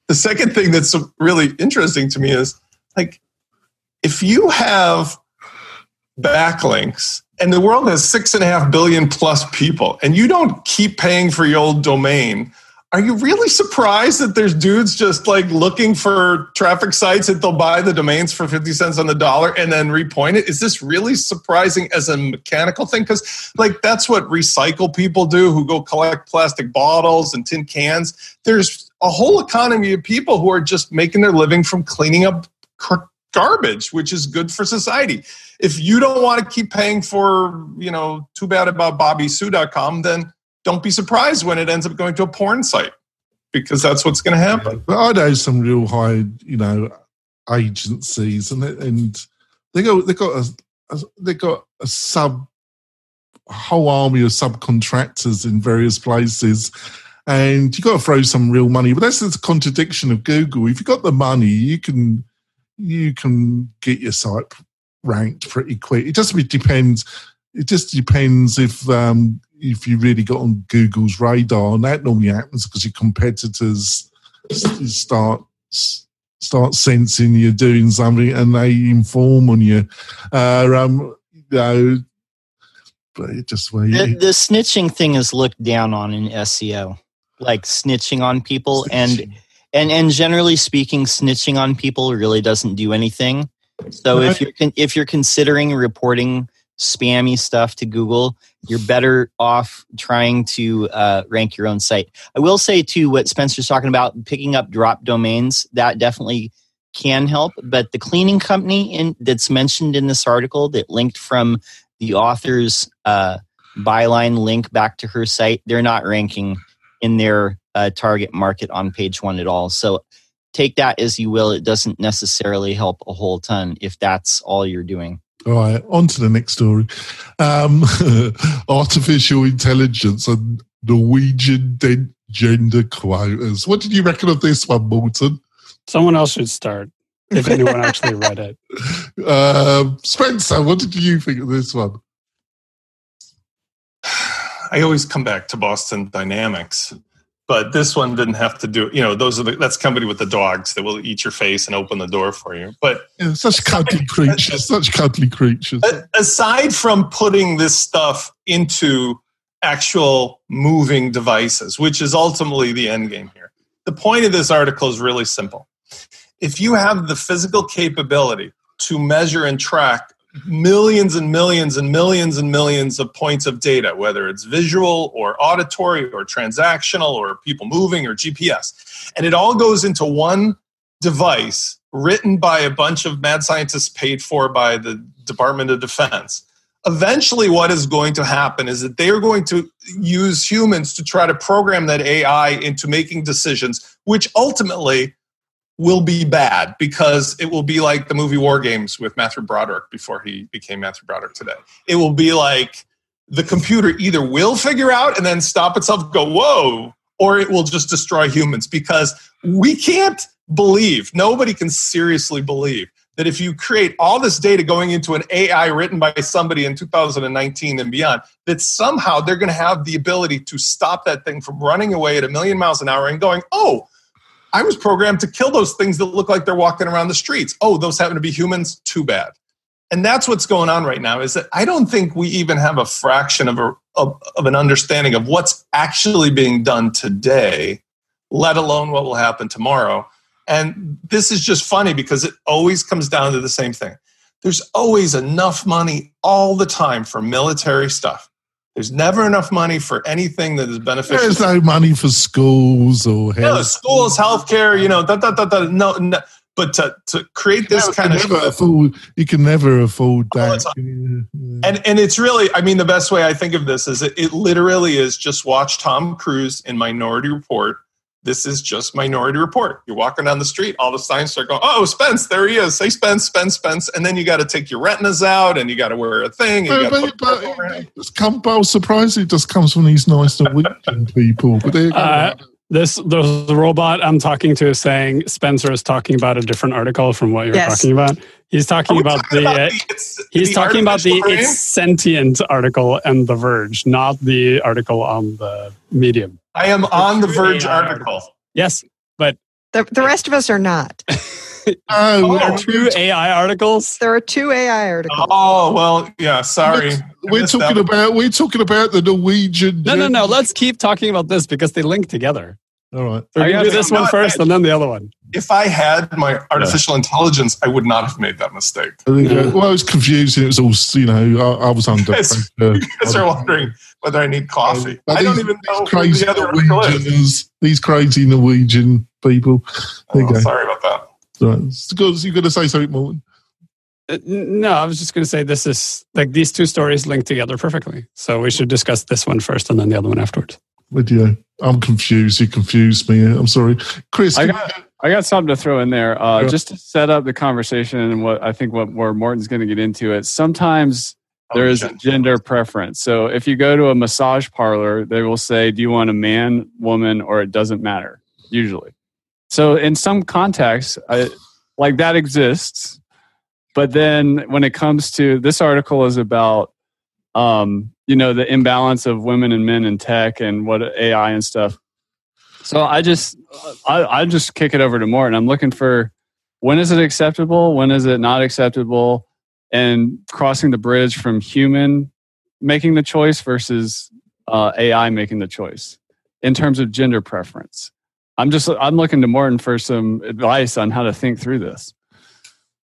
[SPEAKER 4] The second thing that's really interesting to me is like if you have backlinks and the world has six and a half billion plus people and you don't keep paying for your old domain are you really surprised that there's dudes just like looking for traffic sites that they'll buy the domains for 50 cents on the dollar and then repoint it? Is this really surprising as a mechanical thing? Because, like, that's what recycle people do who go collect plastic bottles and tin cans. There's a whole economy of people who are just making their living from cleaning up garbage, which is good for society. If you don't want to keep paying for, you know, too bad about bobbysue.com, then don't be surprised when it ends up going to a porn site because that's what's going to happen.
[SPEAKER 2] But I know some real high, you know, agencies, and and they go they got a, a they got a sub whole army of subcontractors in various places. And you got to throw some real money, but that's the contradiction of Google. If you got the money, you can you can get your site ranked pretty quick. It just depends. It just depends if um, if you really got on Google's radar, and that normally happens because your competitors start start sensing you're doing something and they inform on you. Uh, um, you know, but it just
[SPEAKER 7] the, the snitching thing is looked down on in SEO, like snitching on people, snitching. and and and generally speaking, snitching on people really doesn't do anything. So if you're if you're considering reporting spammy stuff to Google, you're better off trying to uh, rank your own site. I will say too, what Spencer's talking about, picking up drop domains, that definitely can help. But the cleaning company in, that's mentioned in this article that linked from the author's uh, byline link back to her site, they're not ranking in their uh, target market on page one at all. So take that as you will. It doesn't necessarily help a whole ton if that's all you're doing.
[SPEAKER 2] All right, on to the next story. Um, [LAUGHS] artificial intelligence and Norwegian gender quotas. What did you reckon of this one, Morten?
[SPEAKER 6] Someone else should start if anyone actually read it. [LAUGHS]
[SPEAKER 2] Um, Spencer, what did you think of this one?
[SPEAKER 4] I always come back to Boston Dynamics but this one didn't have to do you know those are the that's company with the dogs that will eat your face and open the door for you. But
[SPEAKER 2] yeah, such cuddly [LAUGHS] creatures such cuddly creatures.
[SPEAKER 4] Aside from putting this stuff into actual moving devices which is ultimately the end game here the point of this article is really simple. If you have the physical capability to measure and track millions and millions and millions and millions of points of data, whether it's visual or auditory or transactional or people moving or GPS. And it all goes into one device written by a bunch of mad scientists paid for by the Department of Defense. Eventually, what is going to happen is that they are going to use humans to try to program that AI into making decisions, which ultimately will be bad because it will be like the movie War Games with Matthew Broderick before he became Matthew Broderick today. It will be like the computer either will figure out and then stop itself, go, whoa, or it will just destroy humans because we can't believe, nobody can seriously believe that if you create all this data going into an AI written by somebody in 2019 and beyond, that somehow they're going to have the ability to stop that thing from running away at a million miles an hour and going, oh, I was programmed to kill those things that look like they're walking around the streets. Oh, those happen to be humans? Too bad. And that's what's going on right now is that I don't think we even have a fraction of, a, of, of an understanding of what's actually being done today, let alone what will happen tomorrow. And this is just funny because it always comes down to the same thing. There's always enough money all the time for military stuff. There's never enough money for anything that is beneficial.
[SPEAKER 2] There's no money for schools or
[SPEAKER 4] health. No, schools, healthcare, you know, da, da, da, da, no, no. But to, to create this kind of
[SPEAKER 2] never afford, you can never afford oh, that.
[SPEAKER 4] And and it's really, I mean, the best way I think of this is it, it literally is just watch Tom Cruise in Minority Report this is just Minority Report. You're walking down the street, all the signs start going, oh, Spence, there he is. Say Spence, Spence, Spence. And then you got to take your retinas out and you got to wear a thing. And but, but,
[SPEAKER 2] but it's come, well, surprisingly, it just comes from these nice Norwegian people. But there you go. Uh,
[SPEAKER 6] this the robot I'm talking to is saying Spencer is talking about a different article from what you're yes. talking about. He's talking about talking the, about the he's the talking about the brain? it's sentient article and The Verge, not the article on the Medium.
[SPEAKER 4] I am on the Verge article.
[SPEAKER 6] Yes, but
[SPEAKER 3] the, the rest of us are not. [LAUGHS]
[SPEAKER 6] oh, there are two AI articles.
[SPEAKER 3] There are two AI articles.
[SPEAKER 4] Oh well, yeah. Sorry,
[SPEAKER 2] we're, talking about we're talking about the Norwegian.
[SPEAKER 6] No, no, no. Let's keep talking about this because they link together.
[SPEAKER 2] All right.
[SPEAKER 6] We're going to do this one first and then the other one.
[SPEAKER 4] If I had my artificial yeah. intelligence, I would not have made that mistake.
[SPEAKER 2] I uh, well, I was confused. It was all, you know, I, I was under
[SPEAKER 4] pressure. [LAUGHS] You guys are wondering whether I need coffee. Uh, I don't even know crazy the other
[SPEAKER 2] Norwegians, These crazy Norwegian people.
[SPEAKER 4] There oh, Sorry about that.
[SPEAKER 2] Right. You're going to say something more?
[SPEAKER 6] Uh, no, I was just going to say this is like these two stories link together perfectly. So we should discuss this one first and then the other one afterwards.
[SPEAKER 2] With you, I'm confused. You confused me. I'm sorry, Chris.
[SPEAKER 5] I got, I got something to throw in there uh, yeah. just to set up the conversation and what I think what where Morten's going to get into it. Sometimes oh, there is a gender preference. So if you go to a massage parlor, they will say, "Do you want a man, woman, or it doesn't matter?" Usually. So in some contexts, I, like that exists, but then when it comes to this article is about um, you know the imbalance of women and men in tech and what AI and stuff. So I just I, I just kick it over to Morten. I'm looking for when is it acceptable, when is it not acceptable, and crossing the bridge from human making the choice versus uh, AI making the choice in terms of gender preference. I'm just I'm looking to Morten for some advice on how to think through this.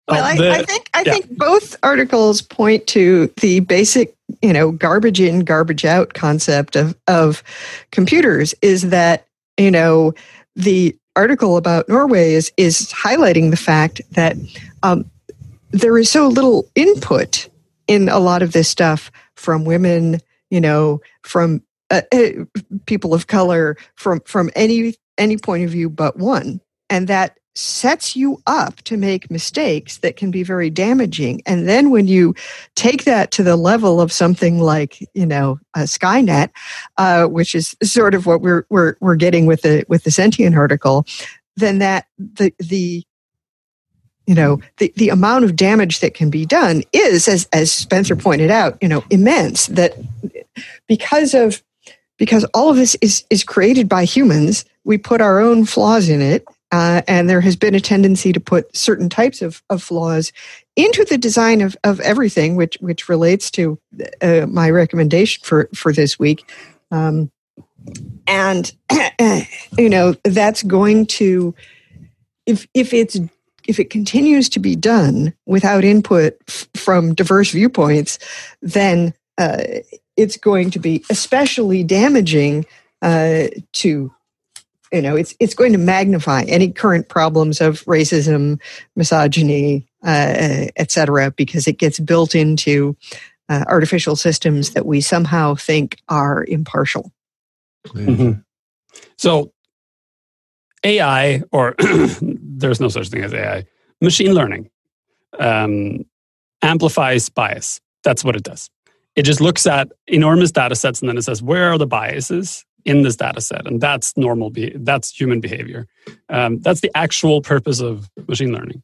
[SPEAKER 3] Well, I, the, I, think I yeah. think both articles point to the basic, you know, garbage in, garbage out concept of of computers. Is that you know the article about Norway is is highlighting the fact that um, there is so little input in a lot of this stuff from women, you know, from uh, uh people of color, from from any any point of view but one, and that sets you up to make mistakes that can be very damaging. And then when you take that to the level of something like, you know, a Skynet, uh, which is sort of what we're, we're, we're getting with the, with the sentient article, then that the, the, you know, the, the amount of damage that can be done is, as, as Spencer pointed out, you know, immense that because of, because all of this is, is created by humans, we put our own flaws in it uh, and there has been a tendency to put certain types of, of flaws into the design of, of everything, which which relates to uh, my recommendation for for this week. Um, and [CLEARS THROAT] you know that's going to if if it's if it continues to be done without input f- from diverse viewpoints, then uh, it's going to be especially damaging uh, to you know it's it's going to magnify any current problems of racism misogyny uh, etc because it gets built into uh, artificial systems that we somehow think are impartial.
[SPEAKER 6] Mm-hmm. so ai or [CLEARS THROAT] there's no such thing as ai machine learning um, amplifies bias. That's what it does. It just looks at enormous data sets and then it says where are the biases in this data set and that's normal be- that's human behavior. Um, that's the actual purpose of machine learning.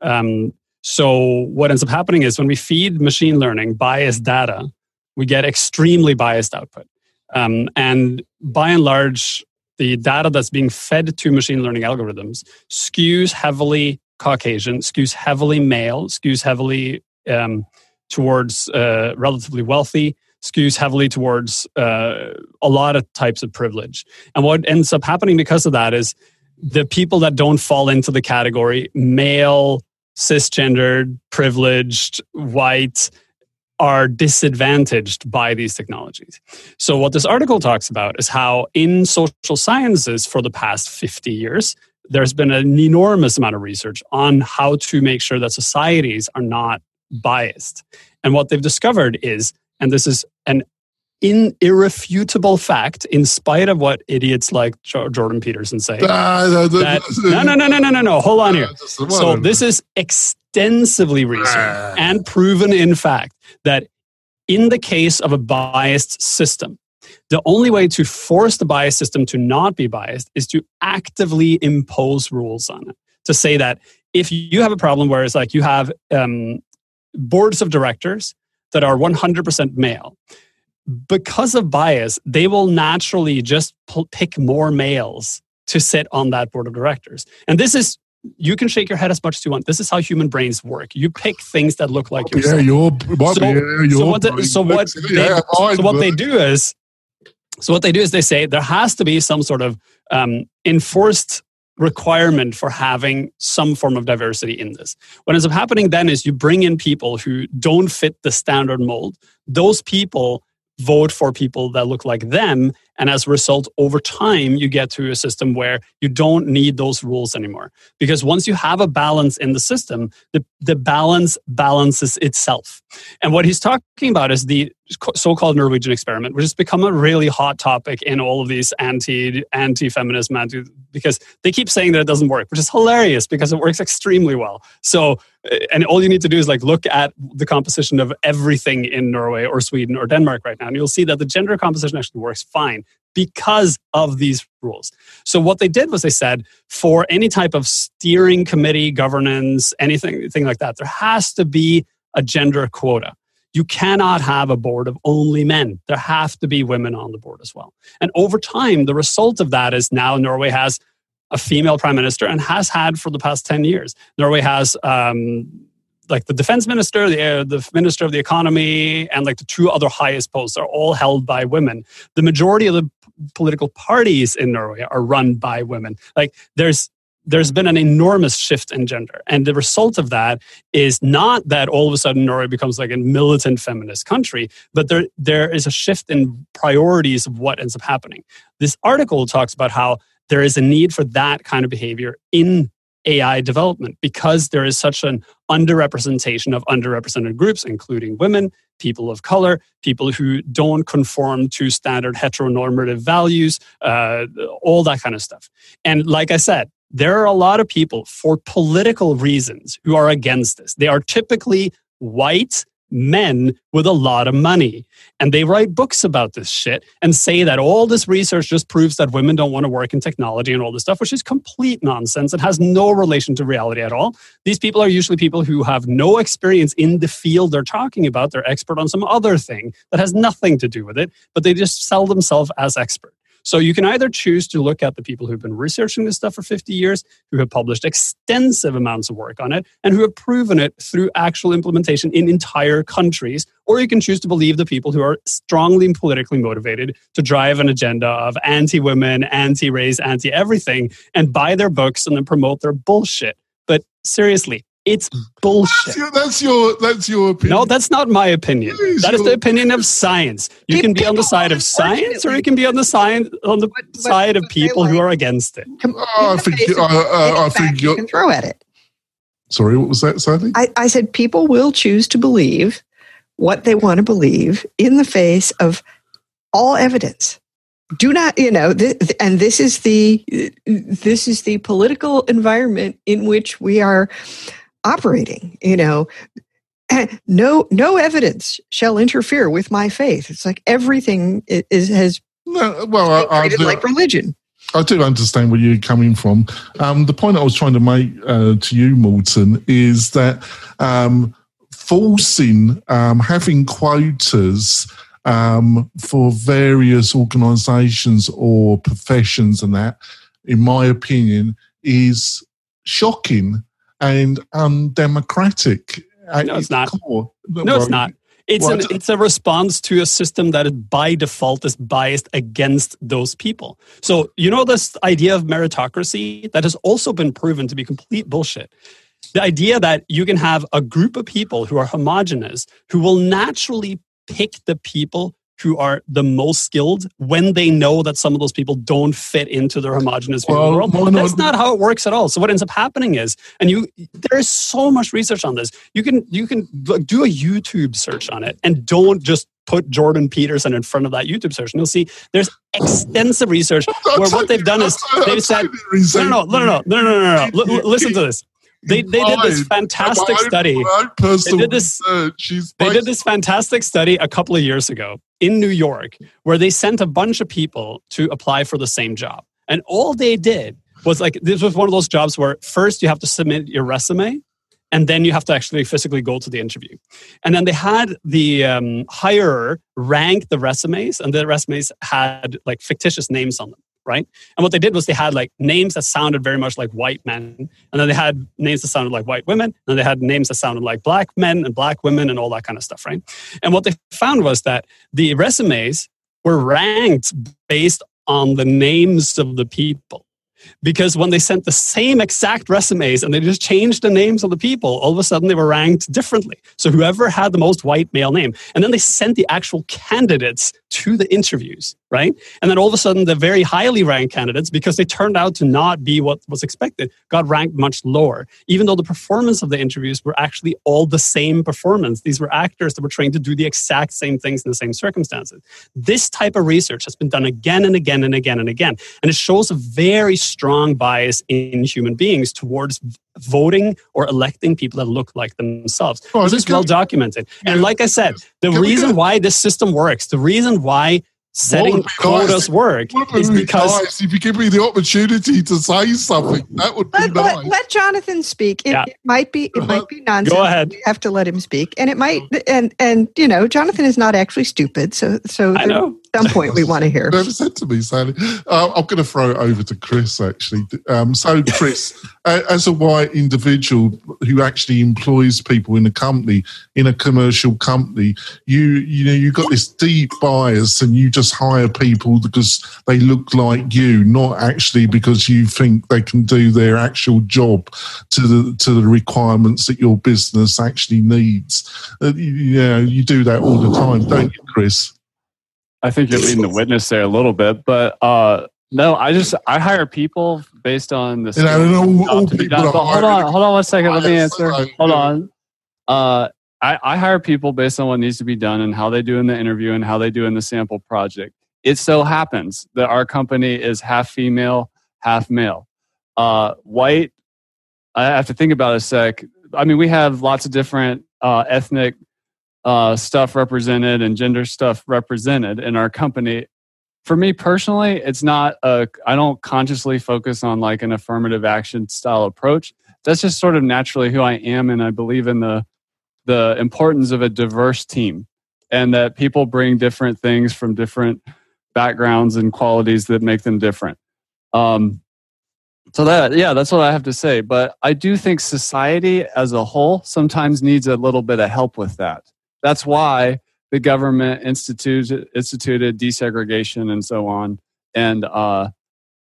[SPEAKER 6] Um, so what ends up happening is when we feed machine learning biased data we get extremely biased output. Um, and by and large the data that's being fed to machine learning algorithms skews heavily caucasian skews heavily male skews heavily um, towards uh, relatively wealthy skews heavily towards uh, a lot of types of privilege. And what ends up happening because of that is the people that don't fall into the category male, cisgendered, privileged, white are disadvantaged by these technologies. So, what this article talks about is how in social sciences for the past 50 years, there's been an enormous amount of research on how to make sure that societies are not biased. And what they've discovered is and this is an in irrefutable fact, in spite of what idiots like Jordan Peterson say. that, no, no, no, no, no, no, no. Hold on here. So this is extensively researched and proven in fact that in the case of a biased system, the only way to force the biased system to not be biased is to actively impose rules on it. To say that if you have a problem where it's like you have um, boards of directors that are 100% male, because of bias, they will naturally just pick more males to sit on that board of directors. And this is you can shake your head as much as you want. This is how human brains work. You pick things that look like yourself.
[SPEAKER 2] Yeah, you're,
[SPEAKER 6] so,
[SPEAKER 2] yeah,
[SPEAKER 6] so what, the, so what they, yeah, so what they do is so what they do is they say there has to be some sort of um, enforced requirement for having some form of diversity in this. What ends up happening then is you bring in people who don't fit the standard mold. Those people vote for people that look like them. And as a result, over time, you get to a system where you don't need those rules anymore. Because once you have a balance in the system, the, the balance balances itself. And what he's talking about is the so called Norwegian experiment, which has become a really hot topic in all of these anti anti feminism, anti, because they keep saying that it doesn't work, which is hilarious because it works extremely well. So uh, and all you need to do is like look at the composition of everything in Norway or Sweden or Denmark right now, and you'll see that the gender composition actually works fine because of these rules. So what they did was they said for any type of steering committee, governance, anything, anything like that, there has to be a gender quota. You cannot have a board of only men. There have to be women on the board as well. And over time, the result of that is now Norway has a female prime minister and has had for the past 10 years. Norway has um, like the defense minister, the, uh, the minister of the economy, and like the two other highest posts are all held by women. The majority of the political parties in Norway are run by women. Like there's there's been an enormous shift in gender. And the result of that is not that all of a sudden Norway becomes like a militant feminist country, but there, there is a shift in priorities of what ends up happening. This article talks about how there is a need for that kind of behavior in AI development because there is such an underrepresentation of underrepresented groups, including women, people of color, people who don't conform to standard heteronormative values, uh, all that kind of stuff. And like I said, there are a lot of people for political reasons who are against this. They are typically white, men with a lot of money. And they write books about this shit and say that all this research just proves that women don't want to work in technology and all this stuff, which is complete nonsense and has no relation to reality at all. These people are usually people who have no experience in the field they're talking about. They're expert on some other thing that has nothing to do with it, but they just sell themselves as expert. So you can either choose to look at the people who've been researching this stuff for 50 years, who have published extensive amounts of work on it, and who have proven it through actual implementation in entire countries, or you can choose to believe the people who are strongly politically motivated to drive an agenda of anti women, anti race, anti everything, and buy their books and then promote their bullshit. But seriously, It's bullshit.
[SPEAKER 2] That's your, that's your, that's your opinion.
[SPEAKER 6] No, that's not my opinion.
[SPEAKER 2] It is
[SPEAKER 6] That is the opinion of science. You can be on the side of science, or you can be on the side on the
[SPEAKER 3] What- what-
[SPEAKER 6] side of
[SPEAKER 3] what they
[SPEAKER 6] people who are against it.
[SPEAKER 2] Oh, I think
[SPEAKER 3] face
[SPEAKER 2] you-
[SPEAKER 3] of
[SPEAKER 2] I- I- think
[SPEAKER 3] fact you
[SPEAKER 2] you're-
[SPEAKER 3] can throw at it.
[SPEAKER 2] Sorry, what was that, Sally?
[SPEAKER 3] I, I said people will choose to believe what they want to believe in the face of all evidence. Do not, you know, th- th- and this is the this is the political environment in which we are operating. You know, no no evidence shall interfere with my faith. It's like everything is has
[SPEAKER 2] No, well,
[SPEAKER 3] been
[SPEAKER 2] I, I, do,
[SPEAKER 3] like religion.
[SPEAKER 2] I do understand where you're coming from. Um, the point I was trying to make uh, to you, Morten, is that um, forcing um, having quotas um, for various organisations or professions and that, in my opinion, is shocking and undemocratic.
[SPEAKER 6] No, it's not.
[SPEAKER 2] core.
[SPEAKER 6] No, it's not. It's
[SPEAKER 2] Well,
[SPEAKER 6] an, it's a response to a system that is by default is biased against those people. So you know this idea of meritocracy that has also been proven to be complete bullshit. The idea that you can have a group of people who are homogenous who will naturally pick the people who are the most skilled when they know that some of those people don't fit into their homogenous view of the
[SPEAKER 2] Well,
[SPEAKER 6] world.
[SPEAKER 2] why not-
[SPEAKER 6] That's not how it works at all. So what ends up happening is, and you, there is so much research on this. You can you can do a YouTube search on it, and don't just put Jordan Peterson in front of that YouTube search, and you'll see there's extensive research where what they've done is they've said, no, no, no, no, no, no, no, no, no. Listen to this. They they did this fantastic
[SPEAKER 2] My
[SPEAKER 6] study.
[SPEAKER 2] my
[SPEAKER 6] They did this- They did this fantastic study a couple of years ago in New York where they sent a bunch of people to apply for the same job. And all they did was like, this was one of those jobs where first you have to submit your resume and then you have to actually physically go to the interview. And then they had the um, hirer rank the resumes, and the resumes had like fictitious names on them, right? And what they did was they had like names that sounded very much like white men, and then they had names that sounded like white women, and they had names that sounded like black men and black women and all that kind of stuff, right? And what they found was that the resumes were ranked based on the names of the people. Because when they sent the same exact resumes and they just changed the names of the people, all of a sudden they were ranked differently. So whoever had the most white male name, and then they sent the actual candidates to the interviews, right? And then all of a sudden the very highly ranked candidates, because they turned out to not be what was expected, got ranked much lower, even though the performance of the interviews were actually all the same performance. These were actors that were trained to do the exact same things in the same circumstances. This type of research has been done again and again and again and again. And it shows a very strong bias in human beings towards voting or electing people that look like themselves.
[SPEAKER 2] Oh,
[SPEAKER 6] this is well documented. And like I said, the
[SPEAKER 2] Can
[SPEAKER 6] reason
[SPEAKER 2] get-
[SPEAKER 6] why this system works, the reason why setting
[SPEAKER 2] would
[SPEAKER 6] quotas
[SPEAKER 2] nice?
[SPEAKER 6] work is because
[SPEAKER 2] nice if you give me the opportunity to say something. That would be
[SPEAKER 3] Let,
[SPEAKER 2] nice.
[SPEAKER 3] let, let Jonathan speak. It,
[SPEAKER 6] Yeah.
[SPEAKER 3] it might be it might be nonsense.
[SPEAKER 6] Go ahead.
[SPEAKER 3] We have to let him speak, and it might and and you know Jonathan is not actually stupid. So so
[SPEAKER 6] I know.
[SPEAKER 3] Some point we want to hear.
[SPEAKER 2] Never said to me, Sally. Uh, I'm going to throw it over to Chris, actually. Um, so, Chris, [LAUGHS] as a white individual who actually employs people in a company, in a commercial company, you you know you've got this deep bias, and you just hire people because they look like you, not actually because you think they can do their actual job to the to the requirements that your business actually needs. Uh, you, you know, you do that all the time, don't you, Chris?
[SPEAKER 5] I think you're leading the [LAUGHS] witness there a little bit, but uh, no, I just I hire people based on the.
[SPEAKER 2] Know, and
[SPEAKER 5] job to be
[SPEAKER 2] people
[SPEAKER 5] done. But hold on, hold on one second. Let me answer. Hold on. Uh, I, I hire people based on what needs to be done and how they do in the interview and how they do in the sample project. It so happens that our company is half female, half male. Uh, white. I have to think about it a sec. I mean, we have lots of different uh, ethnic uh, stuff represented and gender stuff represented in our company. For me personally, it's not a. I don't consciously focus on like an affirmative action style approach. That's just sort of naturally who I am, and I believe in the the importance of a diverse team, and that people bring different things from different backgrounds and qualities that make them different. Um, so that yeah, that's what I have to say. But I do think society as a whole sometimes needs a little bit of help with that. That's why the government instituted instituted desegregation and so on. And uh,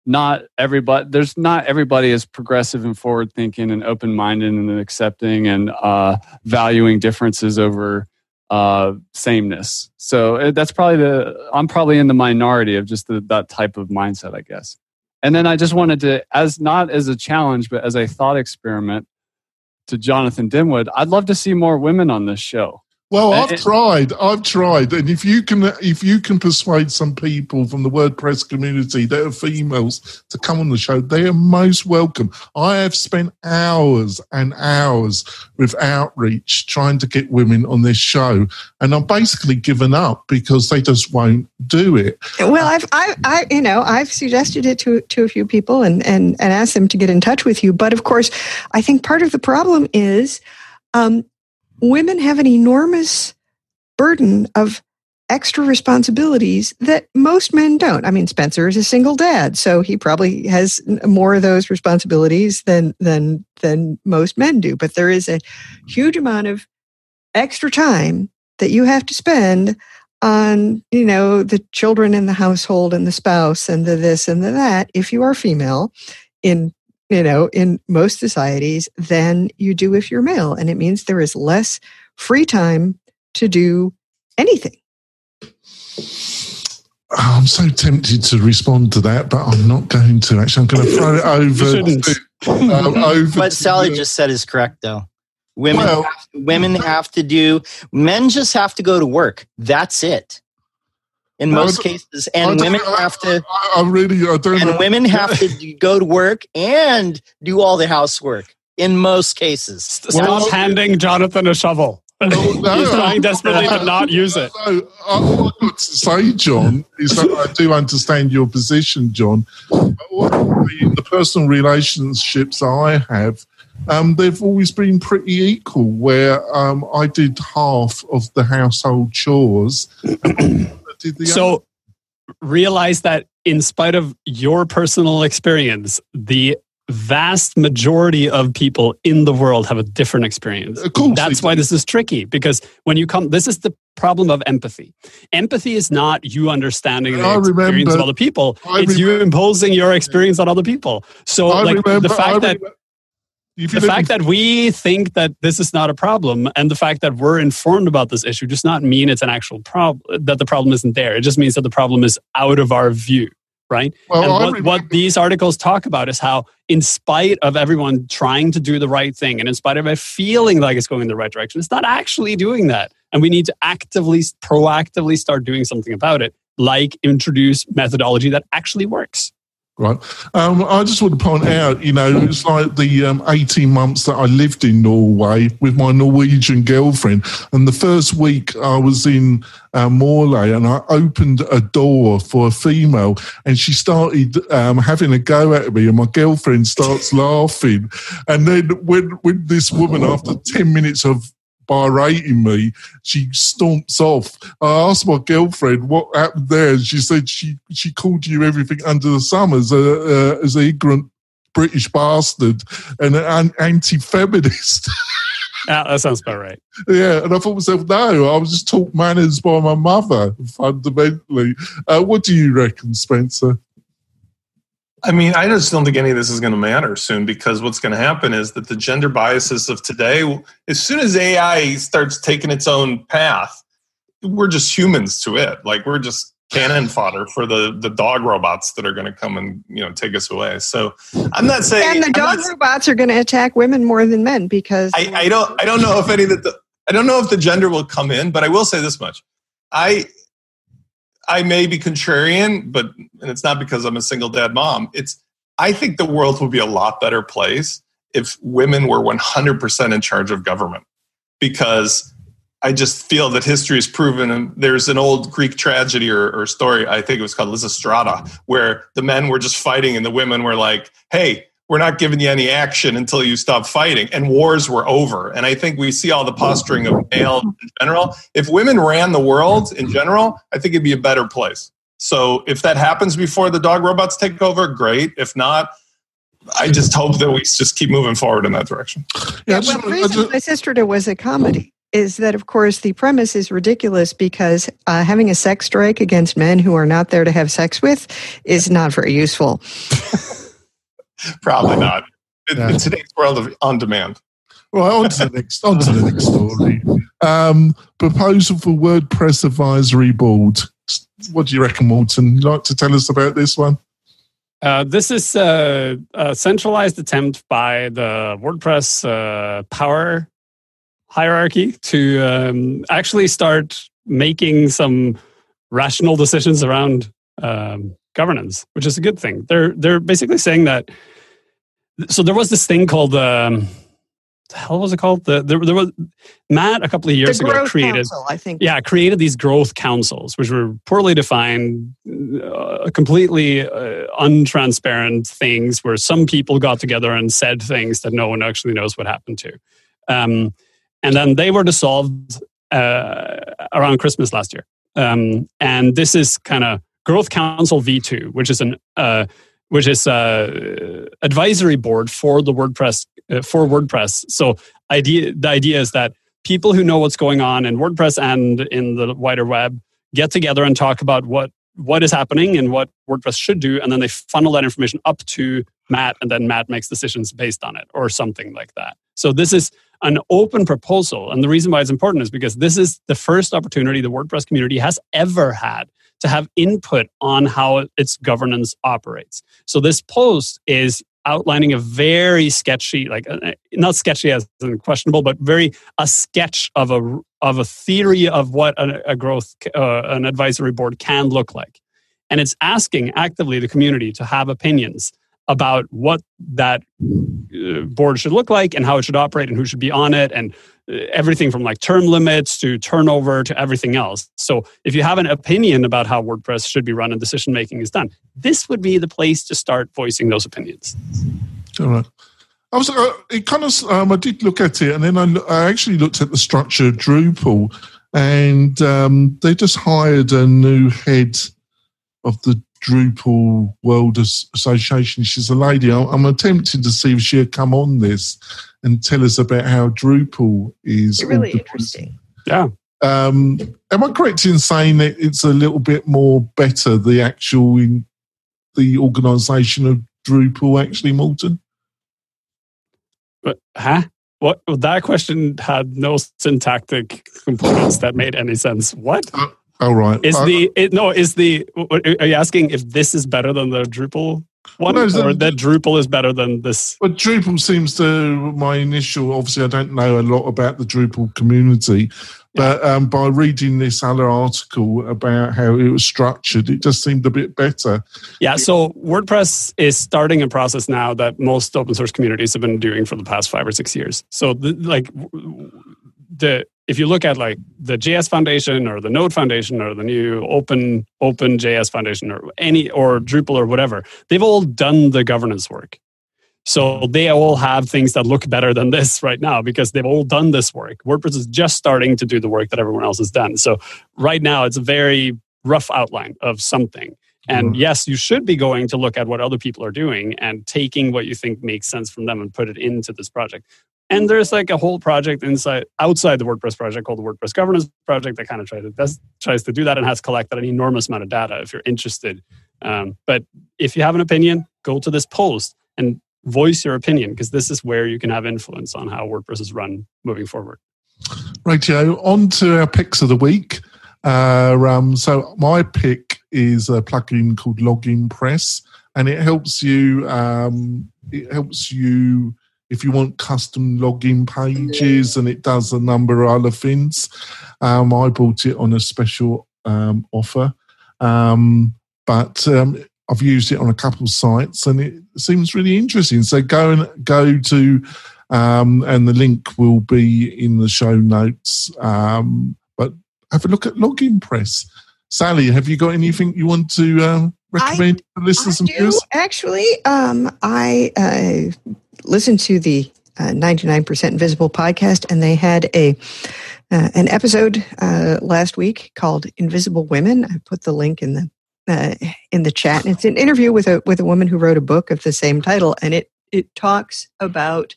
[SPEAKER 5] not everybody there's not everybody is progressive and forward thinking and open minded and accepting and uh, valuing differences over uh, sameness. So uh, that's probably the I'm probably in the minority of just the, that type of mindset, I guess. And then I just wanted to, as not as a challenge, but as a thought experiment to Jonathan Denwood, I'd love to see more women on this show.
[SPEAKER 2] Well, I've it, tried. I've tried, and if you can, if you can persuade some people from the WordPress community that are females to come on the show, they are most welcome. I have spent hours and hours with outreach trying to get women on this show, and I'm basically given up because they just won't do it.
[SPEAKER 3] Well, I've, I, I, you know, I've suggested it to to a few people and and and asked them to get in touch with you, but of course, I think part of the problem is. Um, women have an enormous burden of extra responsibilities that most men don't. I mean, Spencer is a single dad, so he probably has more of those responsibilities than than than most men do. But there is a huge amount of extra time that you have to spend on, you know, the children in the household and the spouse and the this and the that if you are female in you know, in most societies than you do if you're male. And it means there is less free time to do anything.
[SPEAKER 2] Oh, I'm so tempted to respond to that, but I'm not going to. Actually, I'm going [LAUGHS] to throw it over. to,
[SPEAKER 7] um, over what Sally the, just said is correct, though. Women, well, have, women have to do. Men just have to go to work. That's it in no, most cases, and women have to.
[SPEAKER 2] I, I really, I don't.
[SPEAKER 7] And women have to go to work and do all the housework in most cases.
[SPEAKER 6] Stop well, handing Jonathan a shovel. No, [LAUGHS] no, He's trying desperately to not use it.
[SPEAKER 2] So, all I've got to say, John, is that I do understand your position, John. The, the personal relationships I have, um, they've always been pretty equal, where um, I did half of the household chores
[SPEAKER 6] so realize that in spite of your personal experience, the vast majority of people in the world have a different experience. Uh, That's why this is tricky because when you come, this is the problem of empathy. Empathy is not you understanding the I experience remember, of other people; I it's remember, you imposing your experience on other people. So, I like remember, the fact that the fact that we think that this is not a problem and the fact that we're informed about this issue does not mean it's an actual problem that the problem isn't there. It just means that the problem is out of our view right? Well, and what, what these articles talk about is how in spite of everyone trying to do the right thing and in spite of it feeling like it's going in the right direction it's not actually doing that. And we need to actively proactively start doing something about it like introduce methodology that actually works
[SPEAKER 2] Right. Um, I just want to point out, you know, it's like the um, 18 months that I lived in Norway with my Norwegian girlfriend. And the first week I was in uh, Morley and I opened a door for a female and she started um, having a go at me and my girlfriend starts laughing. And then when, when this woman, after 10 minutes of berating me. She stomps off. I asked my girlfriend what happened there, and she said she she called you everything under the sun as a uh, as an ignorant British bastard and an anti-feminist.
[SPEAKER 6] Yeah, [LAUGHS] that sounds about right.
[SPEAKER 2] Yeah, and I thought myself, no, I was just taught manners by my mother, fundamentally. Uh, what do you reckon, Spencer?
[SPEAKER 4] I mean, I just don't think any of this is going to matter soon because what's going to happen is that the gender biases of today, as soon as AI starts taking its own path, we're just humans to it. Like we're just cannon fodder for the the dog robots that are going to come and you know take us away. So I'm not saying
[SPEAKER 3] and the dog not, robots are going to attack women more than men because
[SPEAKER 4] I, I don't I don't know if any that the I don't know if the gender will come in, but I will say this much: I I may be contrarian, but and it's not because I'm a single dad mom. It's I think the world would be a lot better place if women were 100% in charge of government because I just feel that history has proven, and there's an old Greek tragedy or, or, story, I think it was called Lysistrata, where the men were just fighting and the women were like, hey, we're not giving you any action until you stop fighting. And wars were over. And I think we see all the posturing of male in general. If women ran the world in general, I think it'd be a better place. So if that happens before the dog robots take over, great. If not, I just hope that we just keep moving forward in that direction.
[SPEAKER 3] Yeah, well, the reason Lysistrata was a comedy is that, of course, the premise is ridiculous because uh, having a sex strike against men who are not there to have sex with is not very useful. [LAUGHS] [LAUGHS]
[SPEAKER 4] Probably not. In, in today's world of on demand.
[SPEAKER 2] Right, on to the next, on to the next story. Um, proposal for WordPress advisory board. What do you reckon, Morten? You like to tell us about this one?
[SPEAKER 6] Uh, this is uh, a centralized attempt by the WordPress uh, power hierarchy to um, actually start making some rational decisions around um, governance, which is a good thing. They're they're basically saying that. So there was this thing called. Um, the hell was it called? The, there, there was Matt a couple of years ago created.
[SPEAKER 3] Council, I think.
[SPEAKER 6] Yeah, created these growth councils, which were poorly defined, uh, completely uh, untransparent things, where some people got together and said things that no one actually knows what happened to. Um, and then they were dissolved uh, around Christmas last year. Um, and this is kind of Growth Council V2, which is an uh, which is a advisory board for the WordPress uh, for WordPress. So idea the idea is that people who know what's going on in WordPress and in the wider web get together and talk about what what is happening and what WordPress should do, and then they funnel that information up to Matt, and then Matt makes decisions based on it, or something like that. So this is an open proposal, and the reason why it's important is because this is the first opportunity the WordPress community has ever had to have input on how its governance operates. So this post is outlining a very sketchy, like uh, not sketchy as in questionable, but very a sketch of a of a theory of what a, a growth uh, an advisory board can look like, and it's asking actively the community to have opinions about what that uh, board should look like and how it should operate and who should be on it and everything from like term limits to turnover to everything else. So if you have an opinion about how WordPress should be run and decision making is done, this would be the place to start voicing those opinions.
[SPEAKER 2] All right. I was, uh, it kind of, um, I did look at it and then I, I actually looked at the structure of Drupal and um, they just hired a new head of the Drupal World Association. She's a lady. I'm attempting to see if she'll come on this and tell us about how Drupal is.
[SPEAKER 3] It's really interesting.
[SPEAKER 6] Yeah.
[SPEAKER 2] Um, am I correct in saying that it's a little bit more better the actual in the organisation of Drupal actually, Morten?
[SPEAKER 6] But huh? What that question had no syntactic components that made any sense. What? Uh,
[SPEAKER 2] right.
[SPEAKER 6] Is uh, the it, no? Is the are you asking if this is better than the Drupal one, well, or that Drupal is better than this?
[SPEAKER 2] But Drupal seems to my initial. Obviously, I don't know a lot about the Drupal community, but um, by reading this other article about how it was structured, it just seemed a bit better.
[SPEAKER 6] Yeah. So WordPress is starting a process now that most open source communities have been doing for the past five or six years. So, the, like the if you look at like the JS Foundation or the Node Foundation or the new Open Open JS Foundation or any or Drupal or whatever, they've all done the governance work. So they all have things that look better than this [LAUGHS] right now because they've all done this work. WordPress is just starting to do the work that everyone else has done. So right now it's a very rough outline of something. And mm-hmm. yes, you should be going to look at what other people are doing and taking what you think makes sense from them and put it into this project. And there's like a whole project inside outside the WordPress project called the WordPress Governance Project that kind of tries to does, tries to do that and has collected an enormous amount of data if you're interested. Um, but if you have an opinion, go to this post and voice your opinion because this is where you can have influence on how WordPress is run moving forward.
[SPEAKER 2] Right, Joe. On to our picks of the week. Uh, um, so my pick is a plugin called Login Press, and it helps you. Um, it helps you if you want custom login pages, and it does a number of other things. Um, I bought it on a special um, offer, um, but um, I've used it on a couple of sites, and it seems really interesting. So go and go to, um, and the link will be in the show notes. But have a look at Login Press. Sally, have you got anything you want to uh, recommend I, to listeners I and viewers?
[SPEAKER 3] Actually, um, I uh, listened to the uh, 99% Invisible podcast, and they had a uh, an episode uh, last week called "Invisible Women." I put the link in the uh, in the chat. And it's an interview with a with a woman who wrote a book of the same title, and it it talks about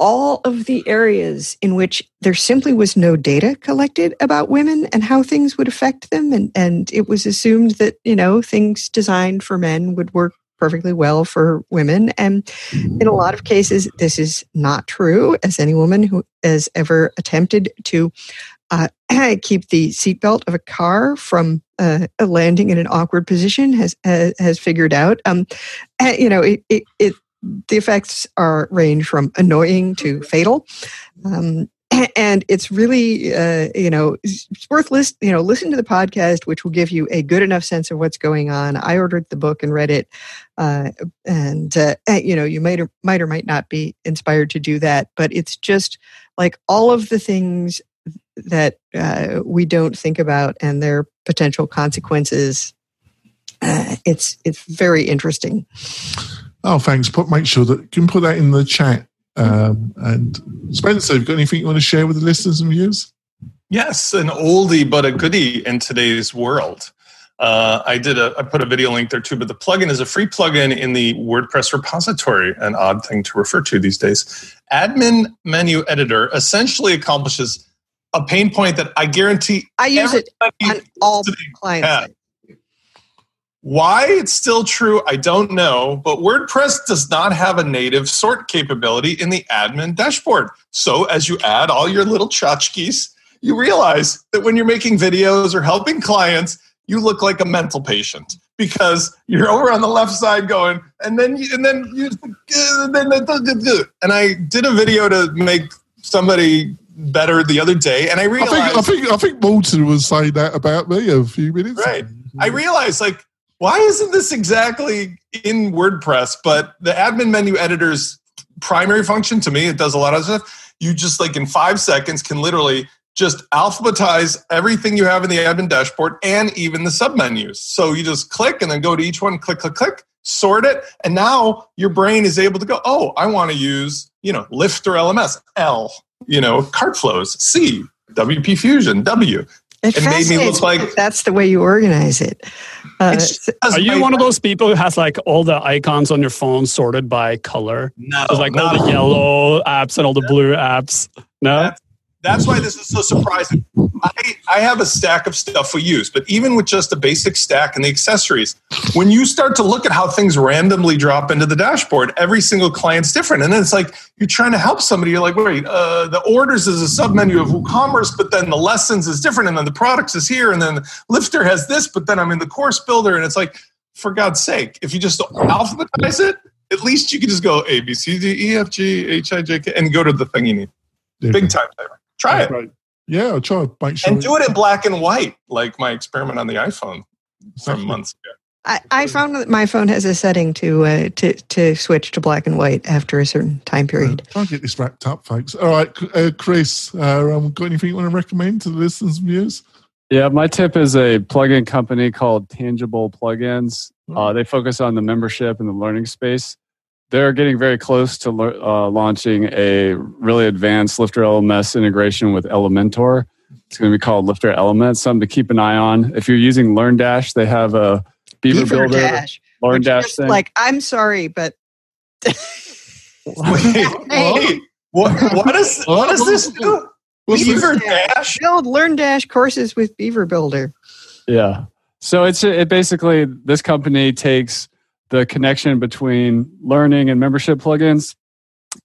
[SPEAKER 3] all of the areas in which there simply was no data collected about women and how things would affect them. And, and it was assumed that, you know, things designed for men would work perfectly well for women. And in a lot of cases, this is not true, as any woman who has ever attempted to uh, [CLEARS THROAT] keep the seatbelt of a car from uh, landing in an awkward position has has, has figured out. Um, you know, it, it, it the effects are range from annoying to fatal. Um, [CLEARS THROAT] and it's really uh, you know it's worth list you know listen to the podcast which will give you a good enough sense of what's going on. I ordered the book and read it uh, and uh, you know you might or might or might not be inspired to do that but it's just like all of the things that uh, we don't think about and their potential consequences uh, it's it's very interesting
[SPEAKER 2] Oh, thanks. Put make sure that you can put that in the chat. Um, and Spencer, have you got anything you want to share with the listeners and viewers?
[SPEAKER 4] Yes, an oldie but a goodie in today's world. Uh, I did a I put a video link there too, but the plugin is a free plugin in the WordPress repository. An odd thing to refer to these days. Admin menu editor essentially accomplishes a pain point that I guarantee
[SPEAKER 3] I use it on all clients.
[SPEAKER 4] Why it's still true, I don't know, but WordPress does not have a native sort capability in the admin dashboard. So as you add all your little tchotchkes, you realize that when you're making videos or helping clients, you look like a mental patient because you're over on the left side going, and then you, and then you, and then and I did a video to make somebody better the other day, and I realized
[SPEAKER 2] I think I think, I think Morten was saying that about me a few minutes.
[SPEAKER 4] Right. Ago. I realized like why isn't this exactly in WordPress? But the admin menu editor's primary function to me, it does a lot of stuff. You just like in five seconds can literally just alphabetize everything you have in the admin dashboard and even the submenus. So you just click and then go to each one, click, click, click, sort it, and now your brain is able to go, oh, I want to use, you know, Lifter LMS, L, you know, cart flows, C, WP Fusion, W.
[SPEAKER 3] It, it made me look like that's the way you organize it.
[SPEAKER 6] Uh, are you one of those people who has like all the icons on your phone sorted by color?
[SPEAKER 4] No,
[SPEAKER 6] There's like
[SPEAKER 4] no.
[SPEAKER 6] all the yellow apps and all the blue apps. No,
[SPEAKER 4] that's, why this is so surprising. I, I have a stack of stuff we use, but even with just a basic stack and the accessories, when you start to look at how things randomly drop into the dashboard, every single client's different. And then it's like you're trying to help somebody. You're like, wait, uh, the orders is a submenu of WooCommerce, but then the lessons is different, and then the products is here, and then Lifter has this, but then I'm in the course builder, and it's like, for God's sake, if you just alphabetize it, at least you can just go A, B, C, D, E, F, G, H, I, J, K, and go to the thing you need. Big time saver. Try
[SPEAKER 2] That's
[SPEAKER 4] it.
[SPEAKER 2] Right. Yeah, I'll try. Make sure
[SPEAKER 4] and do it in black and white, like my experiment on the iPhone from months ago.
[SPEAKER 3] I, I found that my phone has a setting to uh, to to switch to black and white after a certain time period.
[SPEAKER 2] I'll get this wrapped up, folks. All right, uh, Chris, uh, um, got anything you want to recommend to the listeners and viewers?
[SPEAKER 5] Yeah, my tip is a plugin company called Tangible Plugins. Uh, they focus on the membership and the learning space they're getting very close to uh, launching a really advanced Lifter LMS integration with Elementor. It's going to be called Lifter Element, something to keep an eye on. If you're using LearnDash, they have a Beaver, Beaver Builder,
[SPEAKER 3] Dash,
[SPEAKER 5] LearnDash thing.
[SPEAKER 3] Like, I'm sorry, but. [LAUGHS]
[SPEAKER 4] wait, wait, what, what, is, [LAUGHS] what does this do? Beaver Dash?
[SPEAKER 3] Build Learn Dash courses with Beaver Builder.
[SPEAKER 5] Yeah. So it's it basically this company takes the connection between learning and membership plugins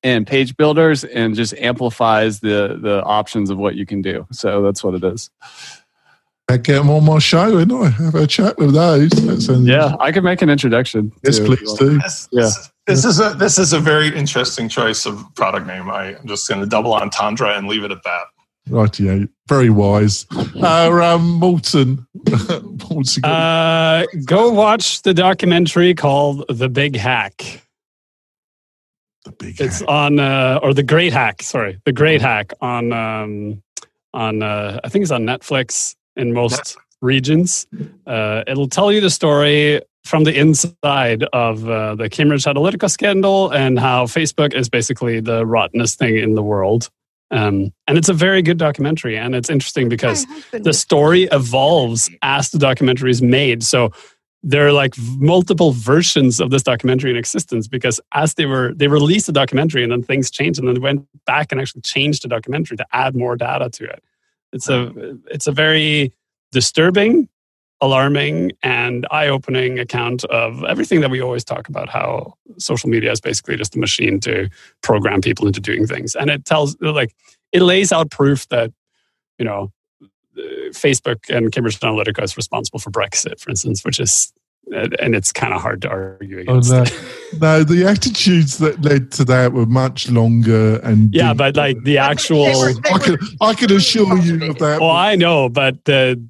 [SPEAKER 5] and page builders and just amplifies the the options of what you can do. So that's what it is.
[SPEAKER 2] I get them on my show, and I have a chat with those.
[SPEAKER 5] yeah, I can make an introduction.
[SPEAKER 2] Yes,
[SPEAKER 5] too,
[SPEAKER 2] please do.
[SPEAKER 4] This, yeah, this is a this is a very interesting choice of product name. I, am just going to double entendre and leave it at that.
[SPEAKER 2] Right, yeah, very wise. Uh, um, [LAUGHS] Morten,
[SPEAKER 6] uh, go watch the documentary called "The Big Hack."
[SPEAKER 2] The big.
[SPEAKER 6] It's
[SPEAKER 2] hack.
[SPEAKER 6] on, uh, or the Great Hack. Sorry, the Great Hack on um, on. Uh, I think it's on Netflix in most regions. Uh, it'll tell you the story from the inside of uh, the Cambridge Analytica scandal and how Facebook is basically the rottenest thing in the world. Um, and it's a very good documentary, and it's interesting because the story evolves as the documentary is made. So there are like multiple versions of this documentary in existence because as they were they released the documentary and then things changed and then they went back and actually changed the documentary to add more data to it. It's a it's a very disturbing alarming and eye-opening account of everything that we always talk about how social media is basically just a machine to program people into doing things and it tells like it lays out proof that you know Facebook and Cambridge Analytica is responsible for Brexit, for instance, which is and it's kind of hard to argue oh, against.
[SPEAKER 2] Oh, no. [LAUGHS] no, the attitudes that led to that were much longer and
[SPEAKER 6] yeah, deeper. but like the actual,
[SPEAKER 2] I can I can assure you of that.
[SPEAKER 6] Well, I know, but the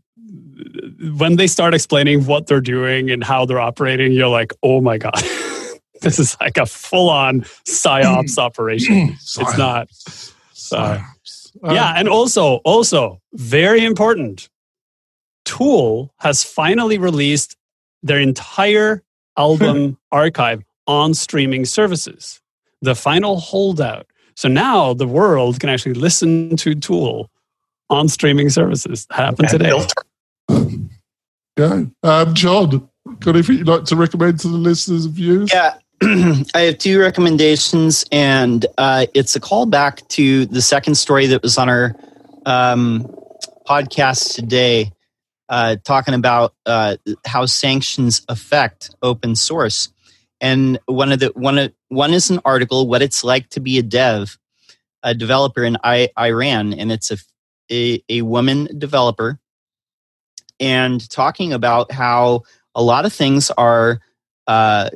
[SPEAKER 6] when they start explaining what they're doing and how they're operating, you're like, oh my god. [LAUGHS] this is like a full-on psyops [CLEARS THROAT] operation. It's not. Uh, yeah, and also, also very important. Tool has finally released their entire [LAUGHS] album archive on streaming services. The final holdout. So now the world can actually listen to Tool on streaming services. That happened today. [LAUGHS]
[SPEAKER 2] Yeah. Um, John, got anything you'd like to recommend to the listeners and viewers?
[SPEAKER 7] Yeah. [CLEARS THROAT] I have two recommendations, and uh, it's a callback to the second story that was on our um, podcast today, uh, talking about uh, how sanctions affect open source. And one of the one of, one is an article, "What It's Like to Be a Dev, a Developer in I, Iran," and it's a, a a woman developer, and talking about how a lot of things are uh,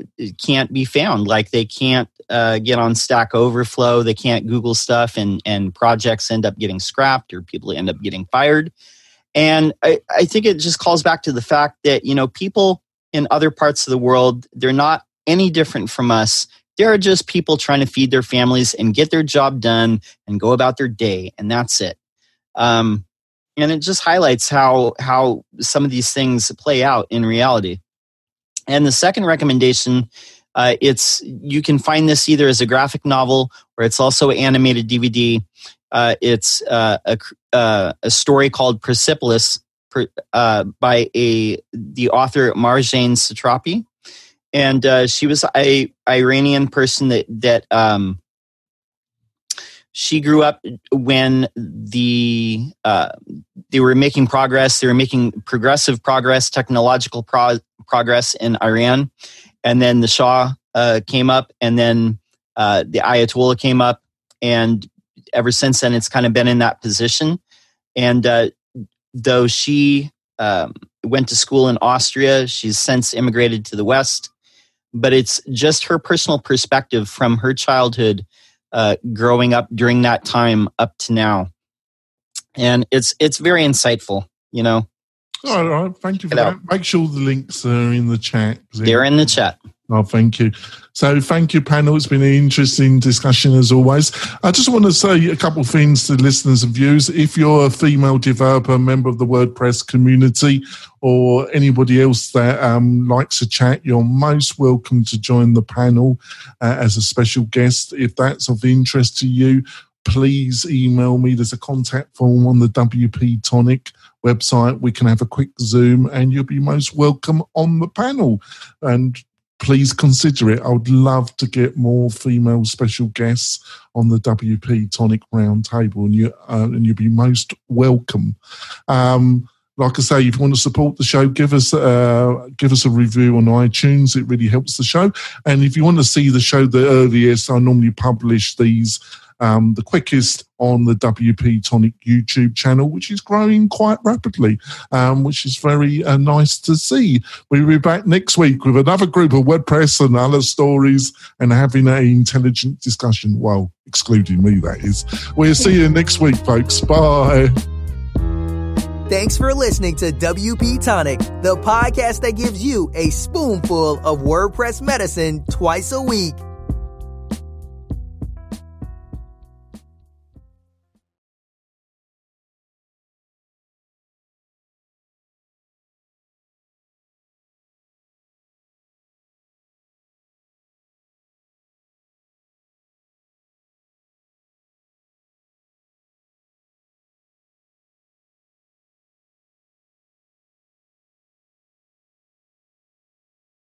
[SPEAKER 7] can't be found. Like they can't uh, get on Stack Overflow, they can't Google stuff, and and projects end up getting scrapped or people end up getting fired. And I, I think it just calls back to the fact that you know people in other parts of the world they're not any different from us. They're just people trying to feed their families and get their job done and go about their day, and that's it. Um, and it just highlights how how some of these things play out in reality. And the second recommendation, uh, it's you can find this either as a graphic novel or it's also animated DVD. Uh, it's uh, a, uh, a story called Persepolis uh, by a the author Marjane Satrapi, and uh, she was a Iranian person that that um, she grew up when the uh, they were making progress. They were making progressive progress, technological pro- progress in Iran, and then the Shah uh, came up, and then uh, the Ayatollah came up, and ever since then, it's kind of been in that position. And uh, though she um, went to school in Austria, she's since immigrated to the West. But it's just her personal perspective from her childhood uh, growing up during that time up to now, and it's it's very insightful. You know.
[SPEAKER 2] All right, thank you for that. Make sure the links are in the chat.
[SPEAKER 7] They're in the chat.
[SPEAKER 2] Oh, thank you. So, thank you, panel. It's been an interesting discussion as always. I just want to say a couple of things to listeners and viewers. If you're a female developer, member of the WordPress community, or anybody else that um, likes to chat, you're most welcome to join the panel uh, as a special guest. If that's of interest to you, please email me. There's a contact form on the WP Tonic website. We can have a quick Zoom and you'll be most welcome on the panel. And please consider it. I would love to get more female special guests on the WP Tonic Roundtable, and you uh, and you'd be most welcome. Um, like I say, if you want to support the show, give us uh, give us a review on iTunes. It really helps the show. And if you want to see the show the earliest, I normally publish these um, the quickest on the WP Tonic YouTube channel, which is growing quite rapidly, um, which is very uh, nice to see. We'll be back next week with another group of WordPress and other stories and having an intelligent discussion. Well, excluding me, that is. We'll see you next week, folks. Bye.
[SPEAKER 1] Thanks for listening to WP Tonic, the podcast that gives you a spoonful of WordPress medicine twice a week.